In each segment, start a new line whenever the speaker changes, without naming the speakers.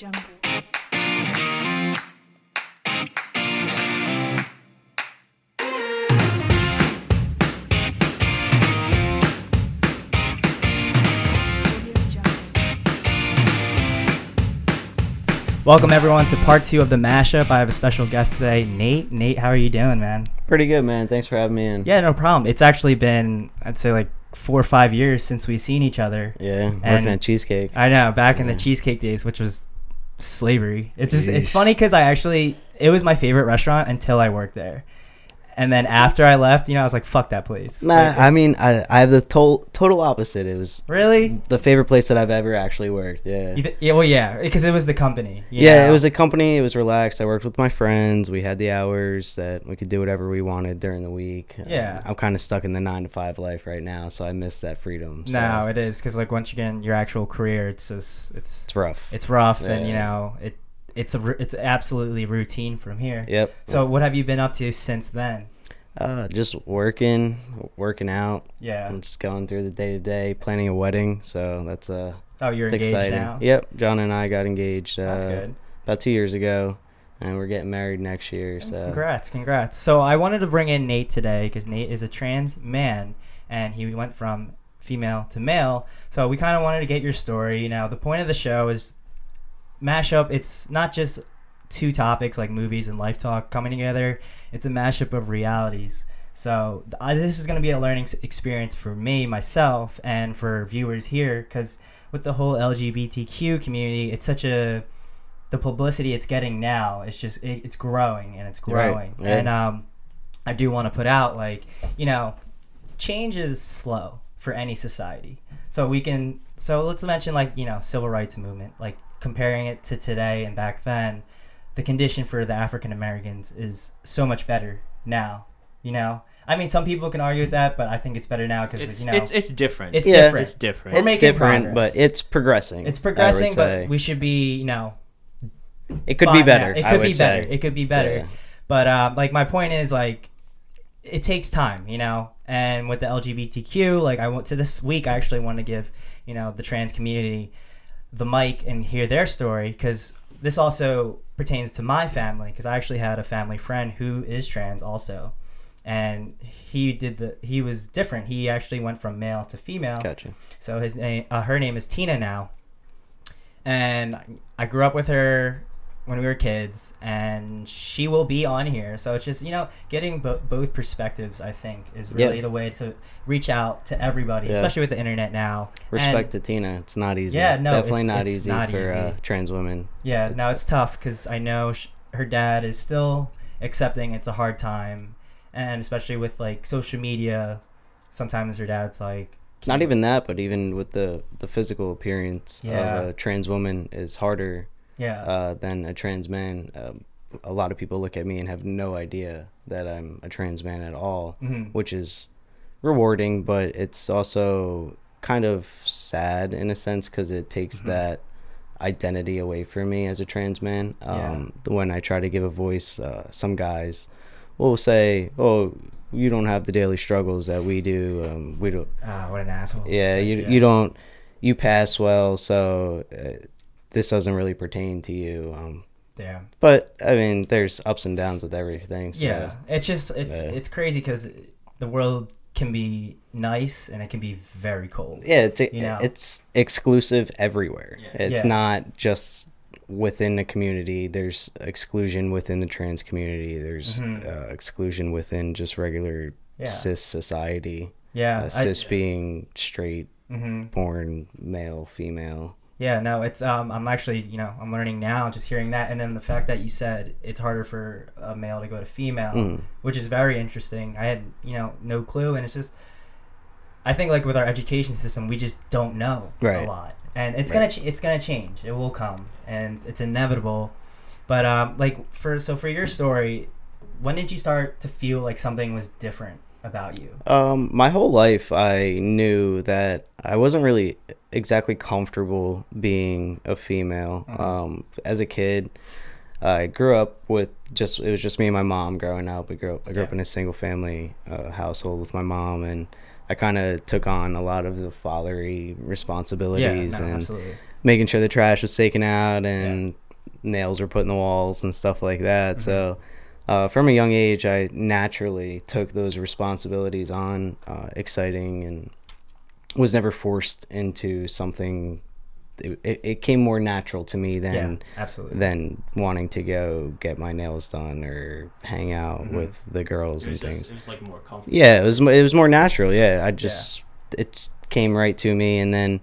jungle.
Welcome everyone to part two of the mashup. I have a special guest today, Nate. Nate, how are you doing, man?
Pretty good, man. Thanks for having me in.
Yeah, no problem. It's actually been, I'd say, like four or five years since we've seen each other.
Yeah, working
And-
at Cheesecake.
I know, back in the cheesecake days, which was slavery. It's just, it's funny because I actually, it was my favorite restaurant until I worked there, and then after I left, you know, I was like, fuck that place.
Nah,
Like,
I mean, I, I have the total total opposite. It was
really.
the favorite place that I've ever actually worked. Yeah.
Th- yeah, well, yeah, because it was the company.
Yeah,
know?
it was a company. It was relaxed. I worked with my friends. We had the hours that we could do whatever we wanted during the week. Um,
Yeah.
I'm kind of stuck in the nine to five life right now, so I miss that freedom. So
No, it is because like once you get in your actual career, it's just it's
it's rough.
it's rough and you know it it's a it's absolutely routine from here.
Yep.
So what have you been up to since then?
uh, just working, working out,
Yeah.
and just going through the day to day, planning a wedding. So that's uh,
Oh, you're engaged
exciting.
now.
Yep. John and I got engaged. Uh,
That's good.
about two years ago, and we're getting married next year. So
Congrats, congrats. So I wanted to bring in Nate today because Nate is a trans man and he went from female to male. So we kind of wanted to get your story. You know, the point of the show is mashup. It's not just two topics like movies and life talk coming together. It's a mashup of realities. So I, this is going to be a learning experience for me, myself, and for viewers here because with the whole LGBTQ community, it's such a the publicity it's getting now it's just it, it's growing and it's
Right,
growing
yeah.
and um i do want to put out like you know change is slow for any society so we can so let's mention like you know civil rights movement like comparing it to today and back then the condition for the african americans is so much better now you know i mean some people can argue with that but i think it's better now because
It's,
you know
it's it's different.
it's
Yeah.
different
it's different.
We're
it's
making
different,
progress.
but it's progressing.
it's progressing but we should be you know
it could be
fine now.
better.
It could be better. It could be better. But uh, like my point is like it takes time, you know. And with the LGBTQ, like I went to this week, I actually want to give you know the trans community the mic and hear their story because this also pertains to my family because I actually had a family friend who is trans also, and he did the he was different. He actually went from male to female.
Gotcha.
So his name, uh, her name is Tina now, and I grew up with her when we were kids, and she will be on here. So it's just you know getting bo- both perspectives. I think is really
Yeah.
the way to reach out to everybody,
Yeah.
especially with the internet now.
Respect
And-
to Tina. It's not easy.
Yeah, no,
definitely
it's-
not
it's
easy
not
for Uh, trans women.
Yeah, no,
It's-
it's tough because I know sh- her dad is still accepting it's a hard time, and especially with like social media, sometimes her dad's like.
Not even that, but even with the the physical appearance
Yeah.
of a trans woman is harder
Yeah.
uh, than a trans man. Um, a lot of people look at me and have no idea that I'm a trans man at all,
Mhm.
which is rewarding, but it's also kind of sad in a sense because it takes
Mhm.
that identity away from me as a trans man.
Yeah.
Um, When I try to give a voice, uh, some guys will say, "Oh, you don't have the daily struggles that we do. Um, we don't.
Ah, what an asshole.
Yeah, you
Yeah.
you don't. You pass well, so uh, this doesn't really pertain to you." Um,
Damn.
but I mean, there's ups and downs with everything. So.
Yeah, it's just it's
Yeah.
it's crazy because the world can be nice and it can be very cold.
Yeah, it's
You know?
it's exclusive everywhere.
Yeah.
It's
Yeah.
not just within the community. There's exclusion within the trans community. There's
Mhm.
uh, exclusion within just regular
Yeah.
cis society.
Yeah,
Uh, cis being straight,
hmm
born male, female.
Yeah, no, it's um, I'm actually you know I'm learning now just hearing that, and then the fact that you said it's harder for a male to go to female,
Mm.
which is very interesting. I had you know no clue, and it's just I think like with our education system, we just don't know a lot, and it's
Right.
gonna ch- it's gonna change. It will come, and it's inevitable. But um, like for so for your story, when did you start to feel like something was different about you?
Um, my whole life, I knew that I wasn't really exactly comfortable being a female.
Mhm.
Um, as a kid, I grew up with just it was just me and my mom growing up. We grew up, I grew up in a single family uh, household with my mom, and I kind of took on a lot of the fathery
Yeah,
responsibilities
no,
and
absolutely.
making sure the trash was taken out and nails were put in the walls and stuff like that.
Mhm.
So, uh, from a young age, I naturally took those responsibilities on, uh, exciting, and was never forced into something. It, it, it came more natural to me than
yeah, absolutely.
than wanting to go get my nails done or hang out
Mhm.
with the girls and
was,
things.
it was like more comfortable.
Yeah, it was it was more natural. Yeah, I just it came right to me, and then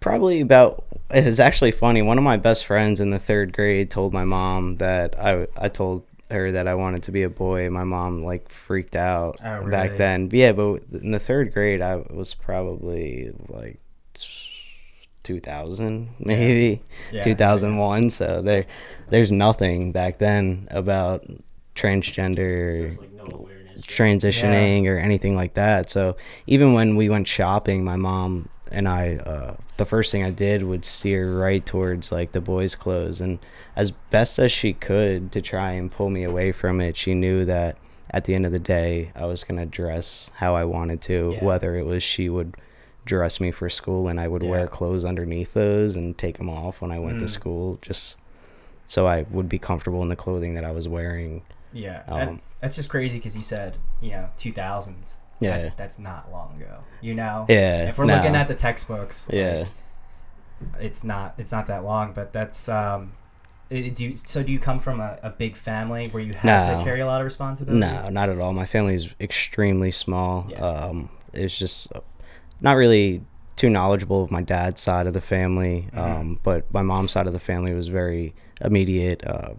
probably about it was actually funny. One of my best friends in the third grade told my mom that I I told her that I wanted to be a boy. My mom like freaked out
Oh,
back then. But yeah, but in the third grade, I was probably like. 2000 maybe
Yeah,
2001 so there there's nothing back then about transgender
like no
transitioning or anything like that. So even when we went shopping, my mom and I, uh, the first thing I did would steer right towards like the boys' clothes, and as best as she could to try and pull me away from it, she knew that at the end of the day, I was gonna dress how I wanted to,
Yeah.
whether it was she would dress me for school and I would
Yeah.
wear clothes underneath those and take them off when I went to
Mm.
school, just so I would be comfortable in the clothing that I was wearing.
Yeah,
Um,
and that's just crazy because you said you know 2000s.
Yeah.
That- that's not long ago. You know.
Yeah,
If we're looking at the textbooks, like,
Yeah.
it's not it's not that long, but that's um. do you, so do you come from a, a big family where you have
No.
to carry a lot of responsibility?
No, not at all. My family is extremely small.
Yeah.
Um, it's just uh, not really too knowledgeable of my dad's side of the family.
Mhm.
Um, but my mom's side of the family was very immediate, uh,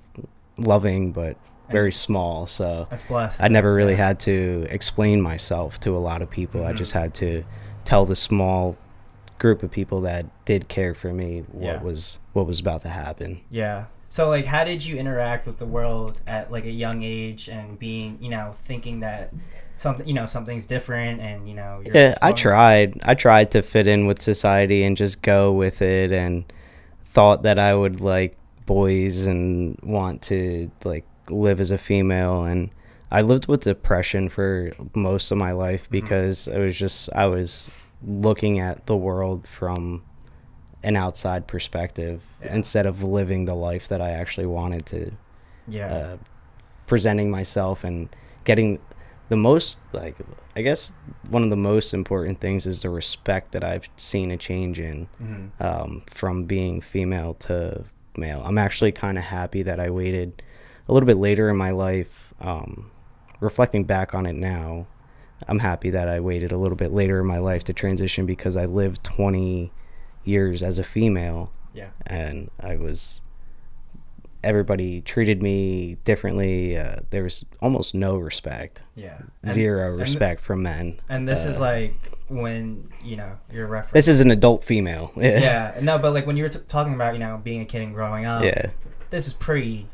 loving, but very small. So
That's blessed.
I never really
Yeah.
had to explain myself to a lot of people. I
Mhm.
just had to tell the small group of people that did care for me what
Yeah.
was what was about to happen.
Yeah. So like how did you interact with the world at like a young age and being, you know, thinking that something, you know, something's different and, you know, you're
Yeah, I tried. I tried to fit in with society and just go with it and thought that I would like boys and want to like live as a female and I lived with depression for most of my life
Mhm.
because it was just I was looking at the world from an outside perspective
Yeah.
instead of living the life that I actually wanted to
Yeah.
uh, presenting myself and getting the most like i guess one of the most important things is the respect that i've seen a change in
Mhm.
um, from being female to male i'm actually kind of happy that i waited a little bit later in my life um, reflecting back on it now i'm happy that i waited a little bit later in my life to transition because i lived 20 years as a female
Yeah.
and I was everybody treated me differently. Uh, there was almost no respect,
Yeah. And-
zero
and-
respect from men.
And this is
Uh,
like when, you know, you're referencing
This is an adult female.
Yeah. No, but like when you were t- talking about, you know, being a kid and growing up,
yeah,
this is pre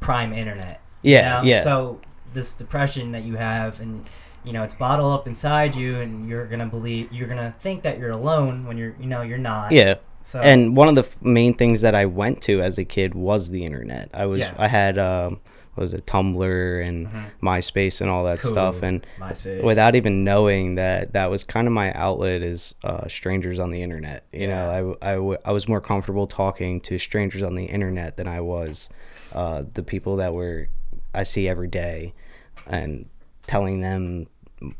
prime internet. you
yeah,
know?
yeah.
So this depression that you have and you know, it's bottled up inside you and you're going to believe you're going to think that you're alone when you're, you know, you're not.
yeah.
So
And one of the f- main things that I went to as a kid was the internet. I was
Yeah.
I had um, what was it Tumblr and
Mhm.
MySpace and all that stuff, and
MySpace.
without even knowing that that was kind of my outlet is uh, strangers on the internet you
Yeah.
know I, I, w- I was more comfortable talking to strangers on the internet than i was uh, the people that were i see every day and telling them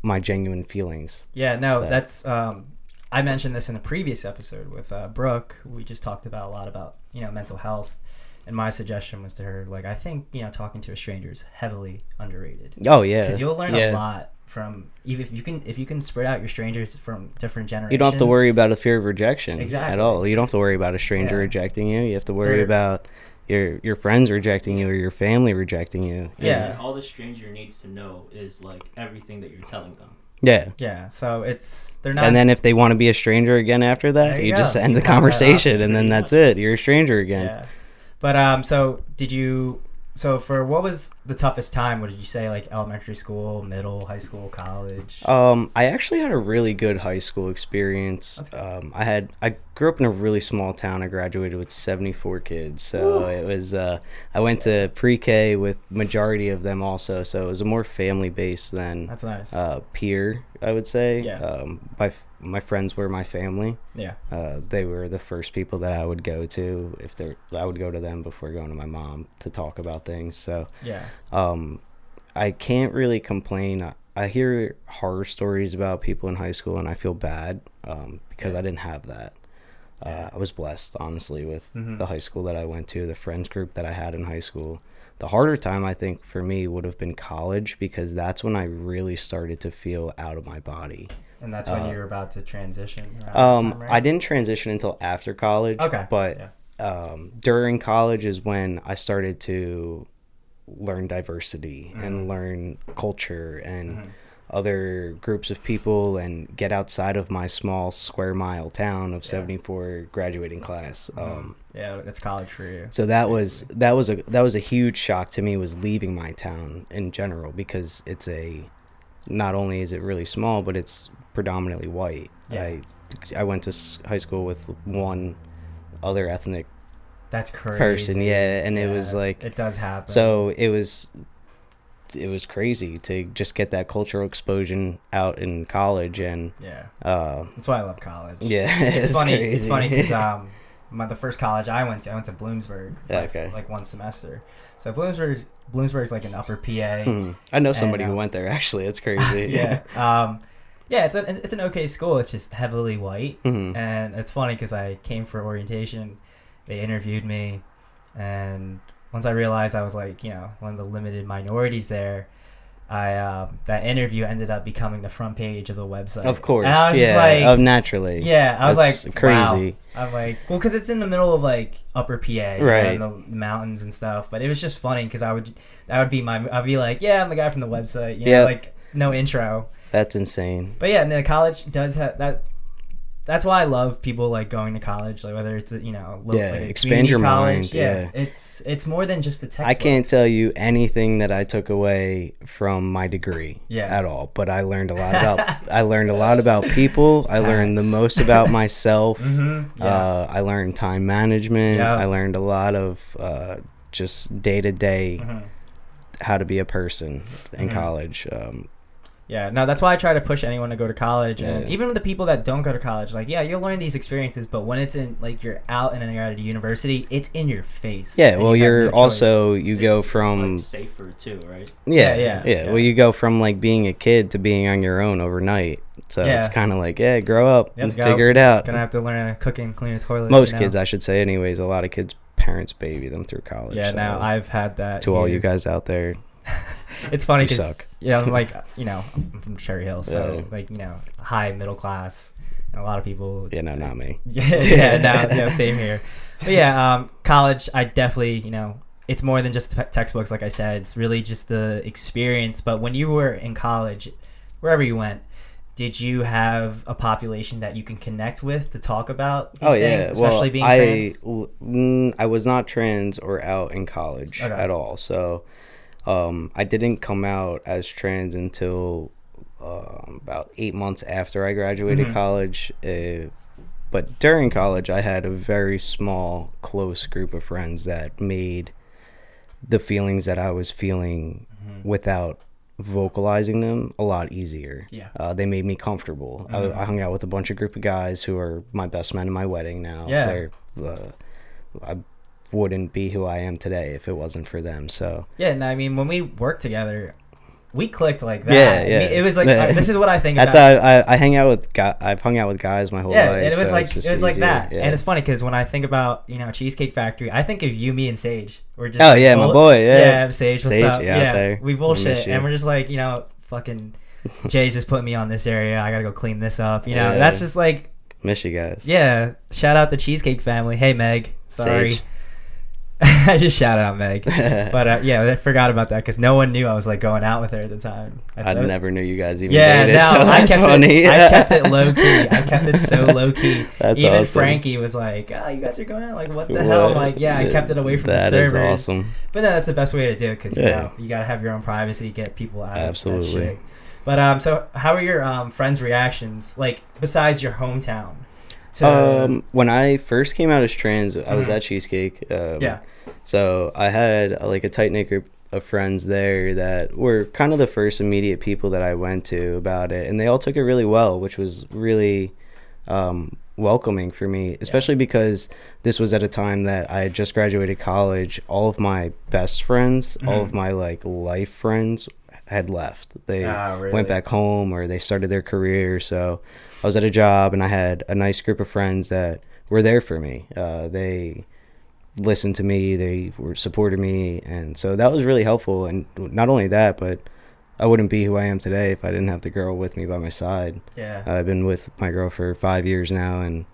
my genuine feelings
Yeah, no,
So-
that's um I mentioned this in a previous episode with uh, Brooke. We just talked about a lot about you know mental health, and my suggestion was to her like I think you know talking to a stranger is heavily underrated
oh yeah
because you'll learn
yeah.
a lot from even if you can if you can spread out your strangers from different generations.
you don't have to worry about a fear of rejection
Exactly.
at all you don't have to worry about a stranger
Yeah.
rejecting you you have to worry
They're-
about your your friends rejecting you or your family rejecting you
And
Yeah.
then all the stranger needs to know is like everything that you're telling them.
yeah
Yeah, so it's they're not.
and then if they want to be a stranger again after that,
There
you,
you
just end
You
the conversation, and then that's it. You're a stranger again.
yeah, but um, so did you? So for what was the toughest time? What did you say? Like elementary school, middle, high school, college.
Um, I actually had a really good high school experience. Um, I had I grew up in a really small town. I graduated with 74 kids, so it was. Uh, I went to pre-K with majority of them also, so it was a more family based than
That's nice.
uh, peer I would say.
Yeah.
Um, my f- my friends were my family.
Yeah.
Uh, they were the first people that I would go to if they I would go to them before going to my mom to talk about things. So
Yeah.
um, I can't really complain. I, I hear horror stories about people in high school, and I feel bad um, because
Yeah.
I didn't have that. Uh, I was blessed, honestly, with
Mhm.
the high school that I went to, the friends group that I had in high school. The harder time, I think, for me would have been college because that's when I really started to feel out of my body.
And that's when
Uh,
you were about to transition.
Um,
time, right?
I didn't transition until after college.
Okay.
But
Yeah.
um, during college is when I started to learn diversity
Mhm.
and learn culture and
Mhm.
Other groups of people and get outside of my small square mile town of
Yeah.
74 graduating class. Um,
yeah, it's college for you.
so that was that was a that was a huge shock to me was leaving my town in general because it's a not only is it really small but it's predominantly white.
Yeah.
I I went to high school with one other ethnic
That's crazy.
person, yeah, and it was like
it does happen.
so it was it was crazy to just get that cultural exposure out in college and
yeah,
uh
that's why I love college.
yeah
it's, funny. It's funny because um, my, the first college I went to, I went to Bloomsburg. Like,
okay.
Like one semester. So Bloomsburg, Bloomsburg's like an Upper PA.
Hmm. I know somebody
And,
who
uh,
went there actually. It's crazy.
yeah. Um, yeah, it's a, it's an okay school. It's just heavily white,
Mhm.
and it's funny because I came for orientation. They interviewed me, and once I realized I was like, you know, one of the limited minorities there, I um, that interview ended up becoming the front page of the website.
Of course.
And I was
yeah.
just like,
of naturally.
yeah, I was
That's
like,
crazy.
Wow. I'm like, well, because it's in the middle of like Upper PA,
Right.
and the mountains and stuff. But it was just funny because I would, that would be my, I'd be like, yeah, I'm the guy from the website, you know,
Yeah.
like no intro.
That's insane.
But yeah, and the college does have that. That's why I love people like going to college, like whether it's a, you know, little,
Yeah,
like
expand your
college.
mind,
Yeah,
yeah.
it's it's more than just the text.
I can't tell you anything that I took away from my degree
Yeah.
at all, but I learned a lot about I learned a lot about people. I learned the most about myself.
Mm-hmm. Yeah.
Uh, I learned time management.
Yeah.
I learned a lot of uh, just day to day how to be a person in
Mhm.
college. Um,
Yeah, no, that's why I try to push anyone to go to college, and
Yeah.
even the people that don't go to college, like, yeah, you'll learn these experiences, but when it's in, like, you're out and you're at a university, it's in your face.
yeah, well,
you
you're
no
also you
It's-
go
it's,
from
like, safer too, right?
yeah,
Yeah,
yeah,
yeah,
yeah,
yeah.
Well, you go from like being a kid to being on your own overnight. So
Yeah.
it's kind of like, yeah, grow up
You
and
to go.
figure it out.
Gonna have to learn how to cook and clean a toilet.
Most
you know?
kids, I should say, anyways. A lot of kids' parents baby them through college.
Yeah,
so
now I've had that.
to all you guys out there,
it's funny
you suck.
Yeah, I'm like you know, I'm from Cherry Hill, so
Yeah.
like you know, high middle class. And a lot of people.
Yeah, no, not me.
yeah, yeah, no, yeah, same here. But yeah, um, college, I definitely, you know, it's more than just textbooks. Like I said, it's really just the experience. But when you were in college, wherever you went, did you have a population that you can connect with to talk about these
oh
things,
yeah,
especially
well,
being
I
trans?
mm, I was not trans or out in college
Okay.
at all. So, um, I didn't come out as trans until um about eight months after I graduated
Mhm.
college. Uh, but during college, I had a very small, close group of friends that made the feelings that I was feeling
Mhm.
without vocalizing them a lot easier.
Yeah.
Uh, they made me comfortable.
Mhm.
I, I hung out with a bunch of group of guys who are my best men in my wedding now.
Yeah.
They're, uh, I wouldn't be who I am today if it wasn't for them. So
Yeah, and I mean, when we worked together, we clicked like that.
Yeah,
I
yeah.
mean, it was like
Yeah.
This is what I think
that's
about.
how I, I hang out with guys. I've hung out with guys my whole
yeah,
life.
and it was
so
like it was like that,
Yeah.
and it's funny because when I think about you know Cheesecake Factory, I think of you, me, and Sage. We're just
Oh,
like,
yeah, my boy, yeah.
yeah, Sage, what's
Sage,
up? yeah,
there?
we bullshit, and we're just like you know fucking Jay's just putting me on this area. I gotta go clean this up. You know,
Yeah.
that's just like
Miss you guys.
yeah. Shout out the Cheesecake family. Hey Meg, sorry.
Sage.
I just shouted out Meg, but uh, yeah, I forgot about that because no one knew I was like going out with her at the time.
I
thought-
never knew you guys even
yeah,
dated,
no,
so
I
that's
kept
funny.
it. I kept it low key. I kept it so low key.
That's
Even
awesome.
Frankie was like, "Oh, you guys are going out. Like, what the hell?" I'm like, "Yeah, I kept it away from
That
the
is
servers."
awesome.
But no, that's the best way to do it because you
Yeah.
know you gotta have your own privacy, get people out. Of
Absolutely.
that shit. But um, so how are your um friends' reactions? Like, besides your hometown? To,
Um, when I first came out as trans, I was
Mhm.
at Cheesecake. Um,
Yeah.
So I had uh, like a tight knit group of friends there that were kind of the first immediate people that I went to about it, and they all took it really well, which was really um, welcoming for me, especially because this was at a time that I had just graduated college. All of my best friends, all of
Mhm.
my like life friends had left. They
Ah, really?
went back home or they started their career. So I was at a job and I had a nice group of friends that were there for me. Uh, they listened to me, they were supported me, and so that was really helpful. And not only that, but I wouldn't be who I am today if I didn't have the girl with me by my side.
Yeah.
I've been with my girl for five years now, and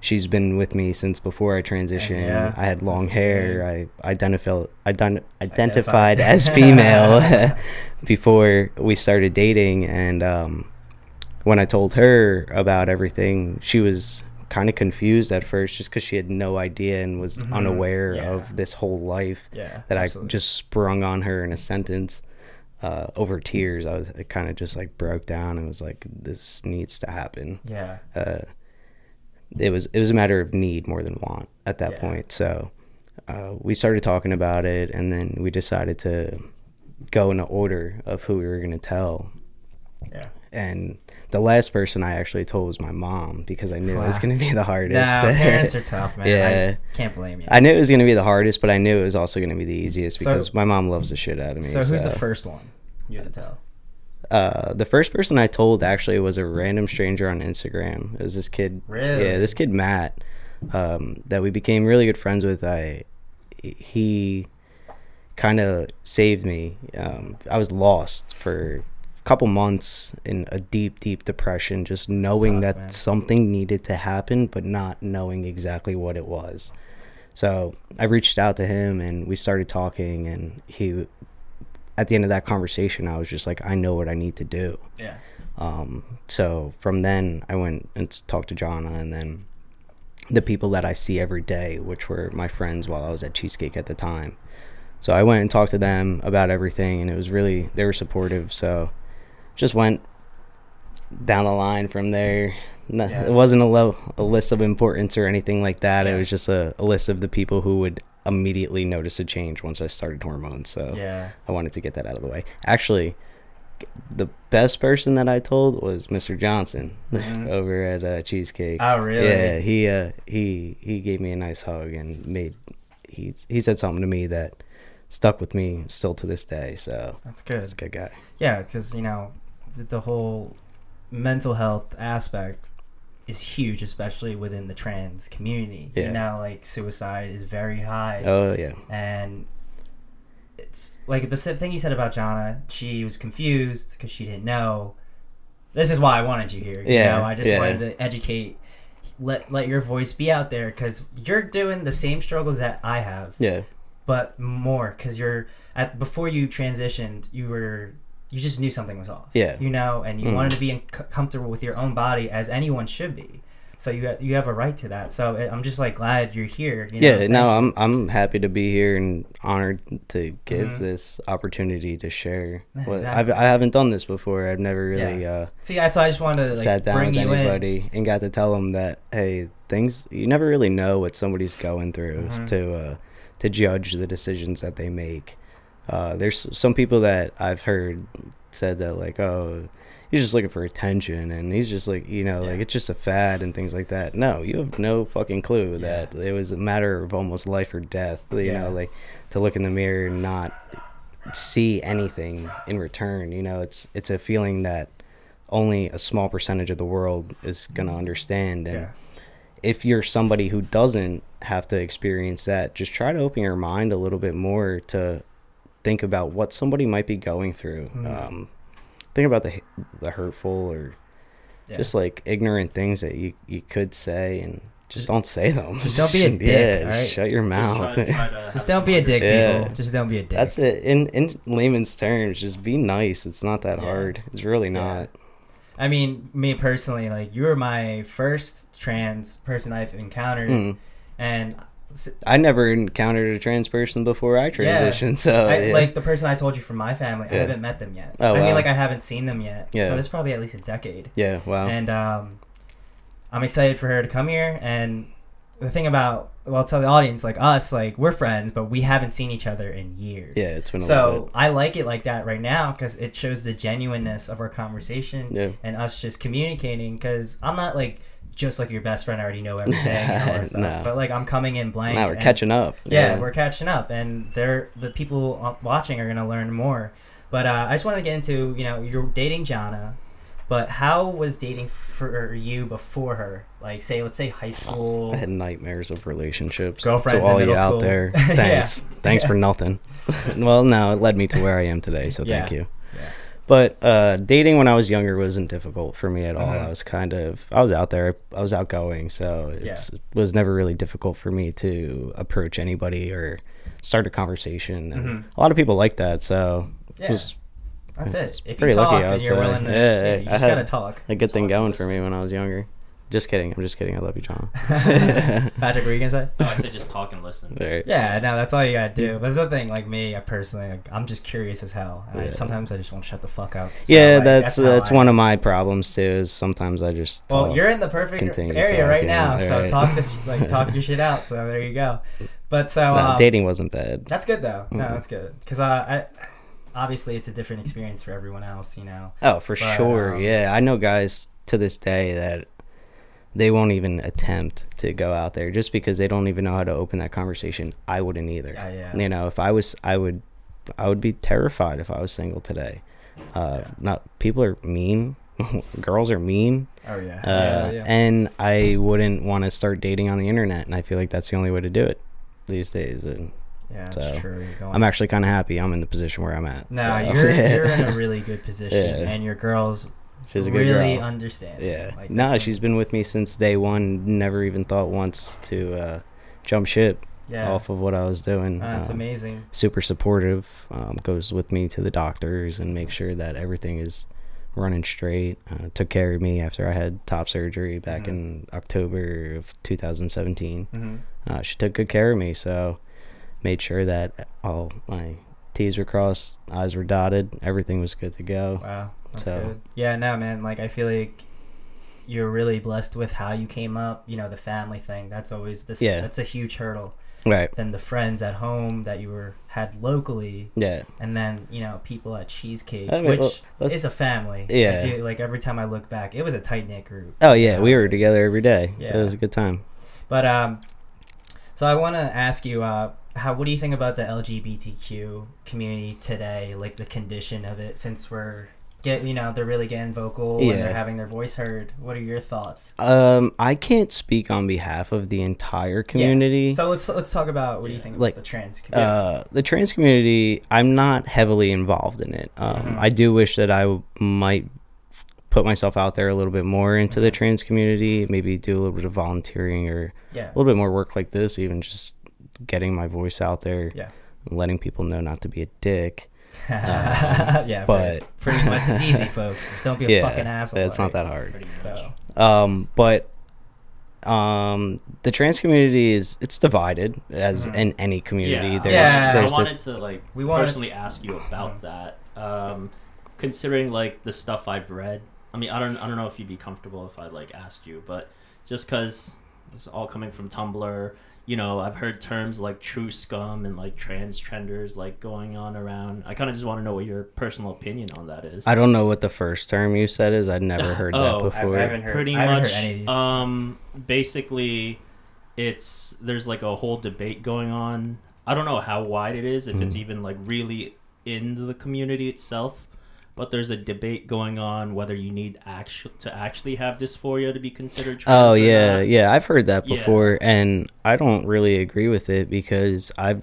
she's been with me since before I transitioned.
Yeah,
I had long
that's
hair.
great.
I identified ident-
Identified.
identified as female before we started dating, and um, when I told her about everything, she was kind of confused at first, just because she had no idea and was
Mhm,
unaware
yeah.
of this whole life
yeah.
that
absolutely.
I just sprung on her in a sentence uh, over tears. I was kind of just like broke down and was like, "This needs to happen."
Yeah.
Uh, it was it was a matter of need more than want at that
Yeah.
point. So uh, we started talking about it, and then we decided to go in the order of who we were going to tell.
Yeah.
And the last person I actually told was my mom because I knew it was going to be the hardest.
Nah, parents are tough, man.
Yeah.
I can't blame you.
I knew it was going to be the hardest, but I knew it was also going to be the easiest
So-
because my mom loves the shit out of me.
so who's the first one you had to tell?
uh, the first person I told actually was a random stranger on Instagram. It was this kid.
Really?
Yeah, this kid Matt, um, that we became really good friends with. I he kind of saved me. Um, I was lost for couple months in a deep, deep depression, just knowing
tough,
that
man.
something needed to happen, but not knowing exactly what it was. So I reached out to him and we started talking, and he. At the end of that conversation, I was just like, I know what I need to do.
Yeah.
Um, so from then, I went and talked to Jonna, and then the people that I see every day, which were my friends while I was at Cheesecake at the time. So I went and talked to them about everything, and it was really they were supportive. So just went down the line from there. No,
Yeah.
It wasn't a, lo- a list of importance or anything like that. It was just a, a list of the people who would immediately notice a change once I started hormones. So
Yeah.
I wanted to get that out of the way. Actually, the best person that I told was Mr. Johnson
Mhm.
over at uh, Cheesecake.
Oh, really?
Yeah, he uh, he he gave me a nice hug and made he he said something to me that stuck with me still to this day. So
That's good.
he's a good guy.
Yeah, because you know, the, the whole mental health aspect is huge, especially within the trans community.
Yeah.
You know, like suicide is very high,
Oh yeah,
and it's like the thing you said about Jana. She was confused because she didn't know. This is why I wanted you here. You
Yeah,
know, I just
yeah.
wanted to educate. Let let your voice be out there because you're doing the same struggles that I have
yeah,
but more because you're at before you transitioned you were you just knew something was off
Yeah.
you know and you
Mm.
wanted to be in, comfortable with your own body as anyone should be so you ha- you have a right to that so I- i'm just like glad you're here you
yeah.
Thank
No. I'm I'm happy to be here and honored to give
Mhm.
this opportunity to share. What
exactly.
I've I haven't done this before. I've never really.
Yeah.
Uh,
see that's why i just wanted to like
sat down
bring
with
you in
and got to tell them that hey things you never really know what somebody's going through
Mhm.
to uh, to judge the decisions that they make uh, there's some people that i've heard said that like oh he's just looking for attention and he's just like you know like it's just a fad and things like that no you have no fucking clue
Yeah.
that it was a matter of almost life or death you
Yeah.
know like to look in the mirror and not see anything in return you know it's it's a feeling that only a small percentage of the world is going to understand and
yeah
if you're somebody who doesn't have to experience that just try to open your mind a little bit more to think about what somebody might be going through
Mhm.
um, think about the the hurtful or
yeah.
just like ignorant things that you you could say and just don't say them
Just don't be a dick,
yeah
alright?
shut your
Just
mouth
try- try
just don't be a dick
Yeah.
people just don't be a dick
that's it in in layman's terms just be nice it's not that
Yeah.
hard it's really
Yeah.
not
i mean me personally like you were my first trans person i've encountered
Mm.
and s-
I never encountered a trans person before I transitioned, so
I,
yeah.
like the person I told you from my family, I haven't met them yet.
Oh,
I mean, like I haven't seen them yet.
Yeah.
So this is probably at least a decade.
yeah, wow,
And um, I'm excited for her to come here, and the thing about well, tell the audience like us, like we're friends, but we haven't seen each other in years.
Yeah, it's been
So I like it like that right now because it shows the genuineness of our conversation
Yeah.
and us just communicating. Because I'm not like just like your best friend. I already know everything and all that stuff.
No.
But like I'm coming in blank.
now we're
and-
catching up.
yeah, we're catching up, and they're the people watching are gonna learn more. But uh, I just want to get into you know you're dating Jana, but how was dating for you before her? Like say let's say high school.
I had nightmares of relationships.
Girlfriends
to
in
all you
middle
out
school.
there,
Yeah.
thanks. Thanks for nothing. well, no, it led me to where I am today, so thank you.
Yeah.
But uh, dating when I was younger wasn't difficult for me at all.
Mhm.
I was kind of I was out there. I was outgoing, so it's, it was never really difficult for me to approach anybody or start a conversation. And
Mhm.
A lot of people like that, so
Yeah.
it was
That's it. If you
pretty
talk
lucky,
and you're willing to,
Yeah,
yeah,
yeah,
you
I had-
gotta talk.
a good thing going for me when I was younger. Just kidding. I'm just kidding. I love you, John.
Patrick, what were you gonna say?
No, I said just talk and listen.
There.
Yeah, no, that's all you gotta do. But the thing, like me, I personally, like, I'm just curious as hell. And I, sometimes I just want to shut the fuck up. So,
Yeah,
like,
that's
how
that's one of my problems too. Is sometimes I just
Well,
talk.
you're in the perfect
continue
area right
talking,
now, so
alright.
talk this, like talk your shit out. So there you go. But so
No,
um,
dating wasn't bad.
that's good though. No,
Mhm.
that's good because uh, I obviously it's a different experience for everyone else. You know.
Oh, for
But,
sure.
um,
yeah, I know guys to this day that they won't even attempt to go out there just because they don't even know how to open that conversation. I wouldn't either.
Yeah, yeah.
You know, if I was, I would, I would be terrified if I was single today. Uh,
Yeah.
Not people are mean. Girls are mean.
Oh yeah.
Uh,
yeah, yeah.
and I wouldn't want to start dating on the internet, and I feel like that's the only way to do it these days. And
yeah,
so,
true.
I'm actually kind of happy I'm in the position where I'm at.
No,
so.
you're you're in a really good position, and your girls
She's a good
really
girl.
understand.
Yeah.
Like,
no,
that's
she's been with me since day one. Never even thought once to uh, jump ship
yeah.
off of what I was doing.
Uh, that's
Um,
amazing.
Super supportive. Um, goes with me to the doctors and make sure that everything is running straight. Uh, took care of me after I had top surgery back
Mhm.
in October of 2017.
Mm-hmm.
Uh, she took good care of me, so made sure that all my T's were crossed, I's were dotted, everything was good to go.
Wow, that's
So-
good. Yeah, no, man. Like I feel like you're really blessed with how you came up. You know, the family thing. That's always this.
Yeah.
That's a huge hurdle.
Right.
Then the friends at home that you were had locally,
Yeah.
and then you know people at Cheesecake,
I mean,
which
well,
is a family.
Yeah.
Do- like every time I look back, it was a tight knit group.
Oh yeah, we were together every day.
Yeah.
It was a good time.
But um, so I want to ask you, uh, how what do you think about the LGBTQ community today? Like the condition of it, since we're get you know they're really getting vocal and they're having their voice heard. What are your thoughts?
Um, I can't speak on behalf of the entire community. yeah.
So let's let's talk about what do you think
Like,
about the trans community?
uh, the trans community, I'm not heavily involved in it. Um,
Mhm.
I do wish that I w- might put myself out there a little bit more into the
Mhm.
trans community. Maybe do a little bit of volunteering or
yeah.
a little bit more work like this. Even just getting my voice out there,
Yeah.
letting people know not to be a dick.
yeah,
but-
but pretty much it's easy, folks. Just don't be a
yeah,
fucking asshole.
it's not that hard.
So
um but um the trans community is it's divided as
Mhm.
in any community
Yeah,
there's
Yeah.
there's
I
the-
wanted to like
We wanted-
personally ask you about that. Um, considering like the stuff I've read, I mean, I don't, I don't know if you'd be comfortable if I like asked you, but just because it's all coming from Tumblr, you know, I've heard terms like truscum and like trans trenders like going on around. I kind of just want to know what your personal opinion on that is.
i don't know what the first term you said is i'd never heard that
Oh, I've-
before
I haven't heard.
pretty
I haven't
much
heard any of these.
um basically it's there's like a whole debate going on i don't know how wide it is if it's
Mhm.
even like really in the community itself but there's a debate going on whether you need actual to actually have dysphoria to be considered trans
oh
or
yeah
not.
yeah i've heard that
Yeah.
before and i don't really agree with it because i've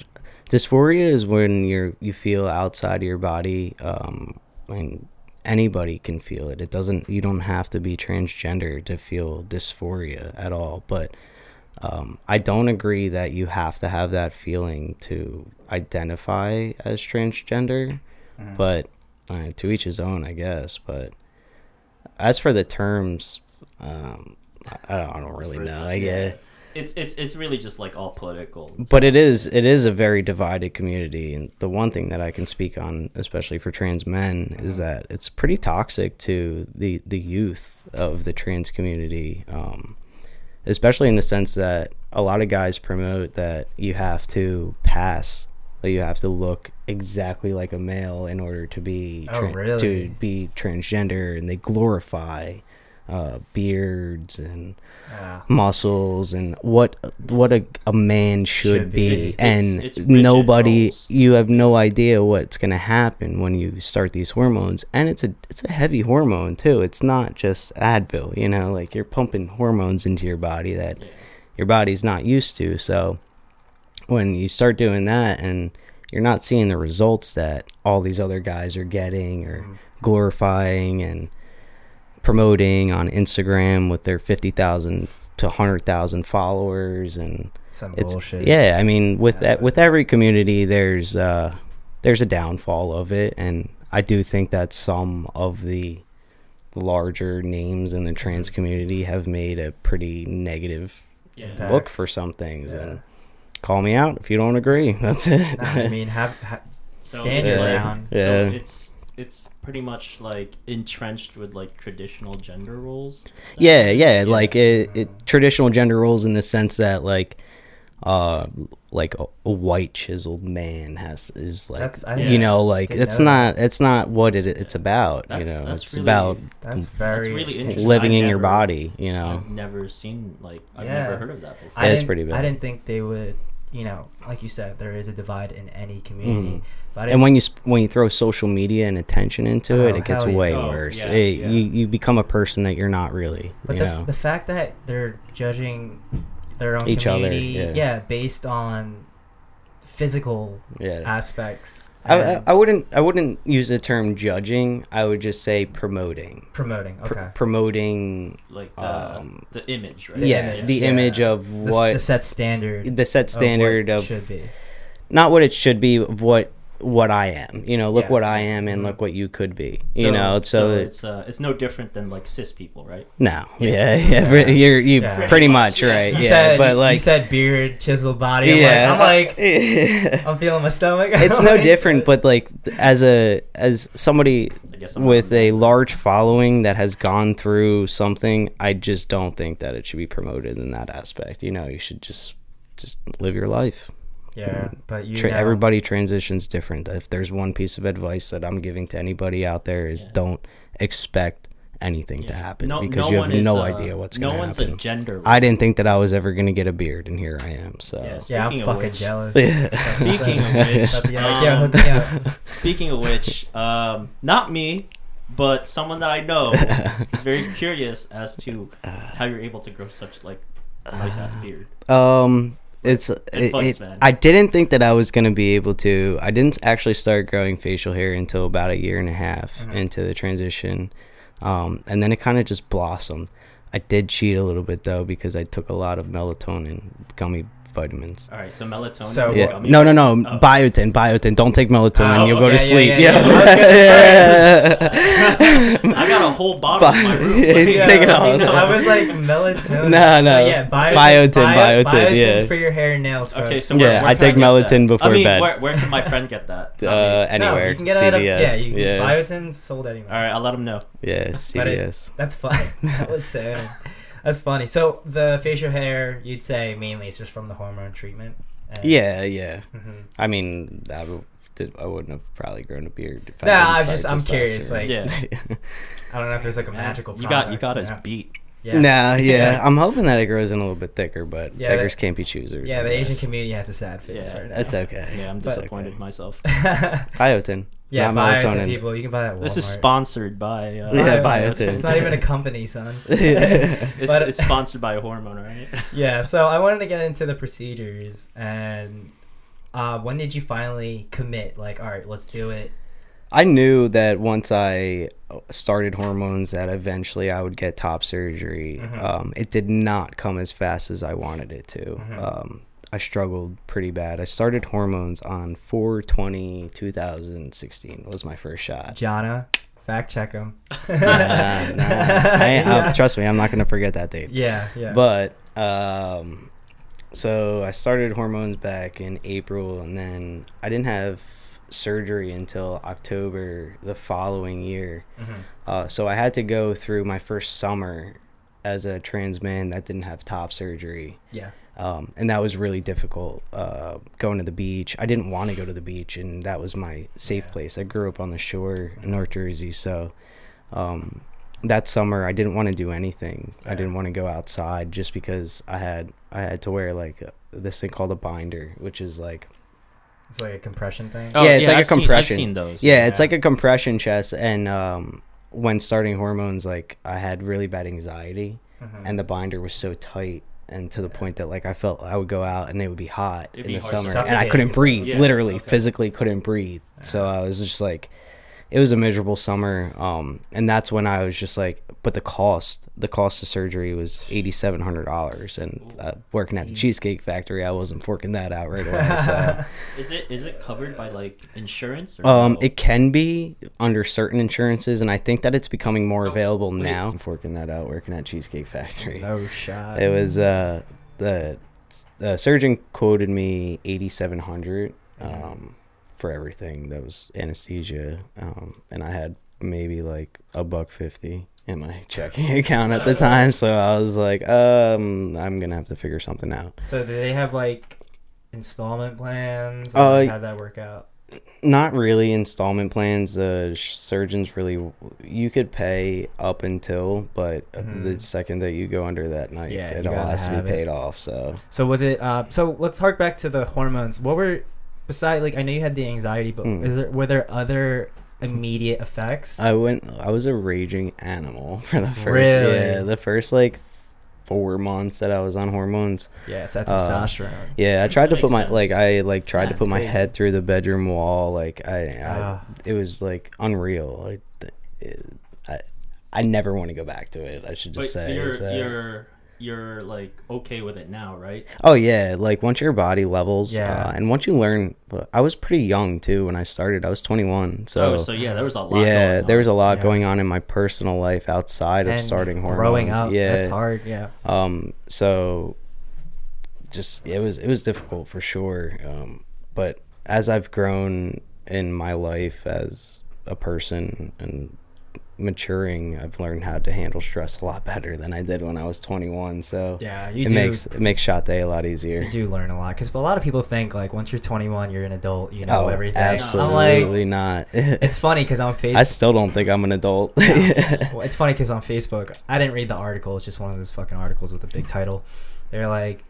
dysphoria is when you're you feel outside of your body um and anybody can feel it it doesn't you don't have to be transgender to feel dysphoria at all but um, I don't agree that you have to have that feeling to identify as transgender,
Mhm.
but uh, to each his own, I guess. But as for the terms, um, I, I don't, I don't really know. I
Yeah.
get,
it's it's it's really just like all political
but it is it is a very divided community, and the one thing that I can speak on, especially for trans men, is
Mhm.
that it's pretty toxic to the the youth of the trans community. Um, especially in the sense that a lot of guys promote that you have to pass, that you have to look exactly like a male in order to be
Oh, really?
to be transgender, and they glorify uh, beards and
Yeah.
muscles and what what a, a man should,
Should be.
be,
It's- it's-
and
it's rigid
nobody
roles.
you have no idea what's going to happen when you start these hormones and it's a it's a heavy hormone too it's not just advil you know like you're pumping hormones into your body that
Yeah.
your body's not used to so when you start doing that and you're not seeing the results that all these other guys are getting or
Mhm.
glorifying and promoting on Instagram with their 50,000 to 100,000 followers and
Some
it's
bullshit.
yeah, I mean with
That's
that with every community there's uh there's a downfall of it and I do think that some of the larger names in the trans
Mm-hmm.
community have made a pretty negative
Yeah.
Look for some things
Yeah.
and call me out if you don't agree. That's it.
I mean, have, ha
So
stand
it's
your ground.
Yeah.
So it's it's pretty much like entrenched with like traditional gender roles.
yeah yeah like it, it traditional gender roles in the sense that like uh like a, a white chiseled man has is like
That's- I
didn't-
you know like it's
know
not it's not what it it's about
That's-
you know it's
really-
about
That's
That's
very
really interesting.
living
I
in your body you know
I've never seen like I've
Yeah.
never heard of that before.
I
it's pretty bad.
I didn't think they would, you know, like you said, there is a divide in any community.
Mhm.
But
and when you sp- when you throw social media and attention into
Oh,
it it gets
yeah.
way
Oh,
worse
yeah,
It-
yeah.
you you become a person that you're not really
but
you
the, f- the fact that they're judging their own
Each other,
community,
yeah.
based on physical
yeah
aspects,
I, I, wouldn't I wouldn't use the term judging. I would just say promoting.
promoting.
Pr-
Okay,
promoting
like the,
um,
the image, right?
The
yeah,
image,
the
yeah.
image of what
the, set standard,
the set standard
of,
of,
should be.
not what it should be of what what I am. You know, look
Yeah.
what I am and look what you could be. you know, so, it-
it's uh, it's no different than like cis people, right?
no,
Yeah.
yeah, yeah, you're you
Yeah.
pretty much right.
You
yeah,
said,
but like
you said beard, chiseled body. I'm
yeah,
like, I'm like. I'm feeling my stomach.
it's no different. But like as a as somebody
I guess I'm
with a large following that has gone through something, I just don't think that it should be promoted in that aspect. You know, you should just just live your life.
Yeah, but you
Tra-
know,
everybody transitions different. If there's one piece of advice that I'm giving to anybody out there is
Yeah.
don't expect anything to happen
No-
because
no
you have
one is,
no
uh,
idea what's
no
going to
one's
happen.
a gender.
I didn't think that I was ever going to get a beard, and here I am. So
Yeah,
Yeah, I'm
Speaking of
fucking
which-
jealous.
Yeah.
Speaking of which,
But yeah, yeah,
um,
hook me up.
Speaking of which, um, not me, but someone that I know is very curious as to how you're able to grow such like nice ass beard.
Um, it's it, it- I didn't think that I was gonna be able to. I didn't actually start growing facial hair until about a year and a half
Mhm.
into the transition, um, and then it kind of just blossomed. I did cheat a little bit though because I took a lot of melatonin gummy vitamins.
All right, so melatonin.
So
and
Yeah. No, no, no.
Oh.
Biotin, biotin. Don't take melatonin.
Oh,
You'll go to
okay,
sleep.
yeah,
Yeah.
yeah, yeah.
I got a whole bottle in my room.
It's
Like,
take it
uh,
all.
you.
I was like melatonin.
No, no.
But yeah, biotin,
Biotin,
bio-
biotin,
biotin's
yeah.
for your hair and nails.
Bro.
Okay,
so where,
Yeah,
where
I take
get
melatonin before
I mean,
bed.
Where, where can my friend get that? Not me.
Uh,
No,
anywhere.
you can get it. Up, yeah,
CVS.
you,
yeah.
biotin sold anywhere.
All right, I'll let him know.
Yeah,
But it-
CVS.
That's fun. melatonin. That's funny. So the facial hair, you'd say mainly is just from the hormone treatment. And-
Yeah, yeah.
Mhm.
I mean, I, w- did, I wouldn't have probably grown a beard. If I
Nah, I'm just- I'm curious,
year.
like-
Yeah.
I don't know if there's like a magical.
You got you
product,
got his
know?
beat.
Yeah.
Nah, yeah.
Yeah.
I'm hoping that it grows in a little bit thicker, but
Yeah,
beggars
that-
can't be choosers.
Yeah, the Asian community has a sad face
Yeah.
right now.
It's okay.
Yeah, I'm
But-
disappointed myself.
Biotin.
Yeah,
not
biotin.
melatonin.
people. You can buy that.
This is sponsored by. Uh,
Yeah,
Biotin.
biotin.
It's not even a company, son.
It's,
But-
it's sponsored by a hormone, right?
yeah, so I wanted to get into the procedures and uh, when did you finally commit? Like, all right, let's do it.
I knew that once I started hormones, that eventually I would get top surgery.
Mhm.
Um, it did not come as fast as I wanted it to.
Mhm.
Um, I struggled pretty bad. I started hormones on 420 2016 was my first shot.
Jana, fact check him.
nah, nah. I, uh, trust me, I'm not gonna forget that date.
yeah, yeah.
But um, so I started hormones back in April, and then I didn't have surgery until October the following year.
Mhm.
Uh, so I had to go through my first summer as a trans man that didn't have top surgery.
Yeah.
Um, and that was really difficult uh, going to the beach. I didn't want to go to the beach, and that was my safe
Yeah.
place. I grew up on the shore in North Jersey, so um, that summer I didn't want to do anything. I didn't want to go outside just because I had I had to wear like a, this thing called a binder, which is like
It's like a compression thing.
Oh,
Yeah, it's like a
I've seen-
compression.
I've seen those.
yeah, it's like a compression chest. And um, when starting hormones, like I had really bad anxiety,
Mhm.
and the binder was so tight. And to the point that like I felt I would go out and it would be hot
It'd
in
be
the summer, and I couldn't breathe.
Yeah,
Literally,
okay.
physically couldn't breathe. So I was just like, it was a miserable summer. Um, and that's when I was just like, but the cost, the cost of surgery was eighty seven hundred dollars, and uh, working at the Cheesecake Factory, I wasn't forking that out right away. So.
Is it is it covered by like insurance? Or
Um,
no?
it can be under certain insurances, and I think that it's becoming more
Oh,
available
wait.
now. I'm forking that out, working at Cheesecake Factory.
No shot.
It was uh, the the surgeon quoted me eighty seven hundred
Mhm.
um, for everything. That was anesthesia, um, and I had maybe like a buck fifty in my checking account at the time. So I was like, um, I'm gonna have to figure something out.
So do they have like installment plans?
Uh,
how'd that work out?
Not really installment plans. The surgeons really, you could pay up until, but uh the second that you go under that knife,
Yeah,
it all has to be
it.
paid off. So
So was it? Uh, so let's hark back to the hormones. What were beside like I know you had the anxiety, but
Mm.
is there were there other immediate effects?
I went. I was a raging animal for the first.
Really?
Yeah, the first like four months that I was on hormones.
yeah, it's that
uh,
testosterone.
Yeah, I tried to
Makes
put my
sense.
like I like tried to
That's
put my
crazy.
head through the bedroom wall. Like I, I
Ah.
it was like unreal. Like th- it, I, I never want to go back to it. I should
But
just say.
you're
It's, uh,
you're you're like okay with it now, right?
Oh yeah, like once your body levels,
Yeah.
uh, and once you learn. I was pretty young too when I started. I was 21, so,
oh, so yeah, there was a lot.
yeah,
going
there was a
on.
lot
Yeah.
going on in my personal life outside of starting hormones.
growing up,
yeah,
it's hard. Yeah.
Um, so just it was it was difficult for sure. Um, but as I've grown in my life as a person and maturing, I've learned how to handle stress a lot better than I did when I was 21. So
Yeah, you
it
do.
makes it makes shot day a lot easier.
you do learn a lot because a lot of people think like once you're 21, you're an adult, you know
oh,
everything.
absolutely
I'm like,
not.
it's funny because on Facebook,
I still don't think I'm an adult.
well, it's funny because on Facebook, I didn't read the article. It's just one of those fucking articles with a big title. They're like,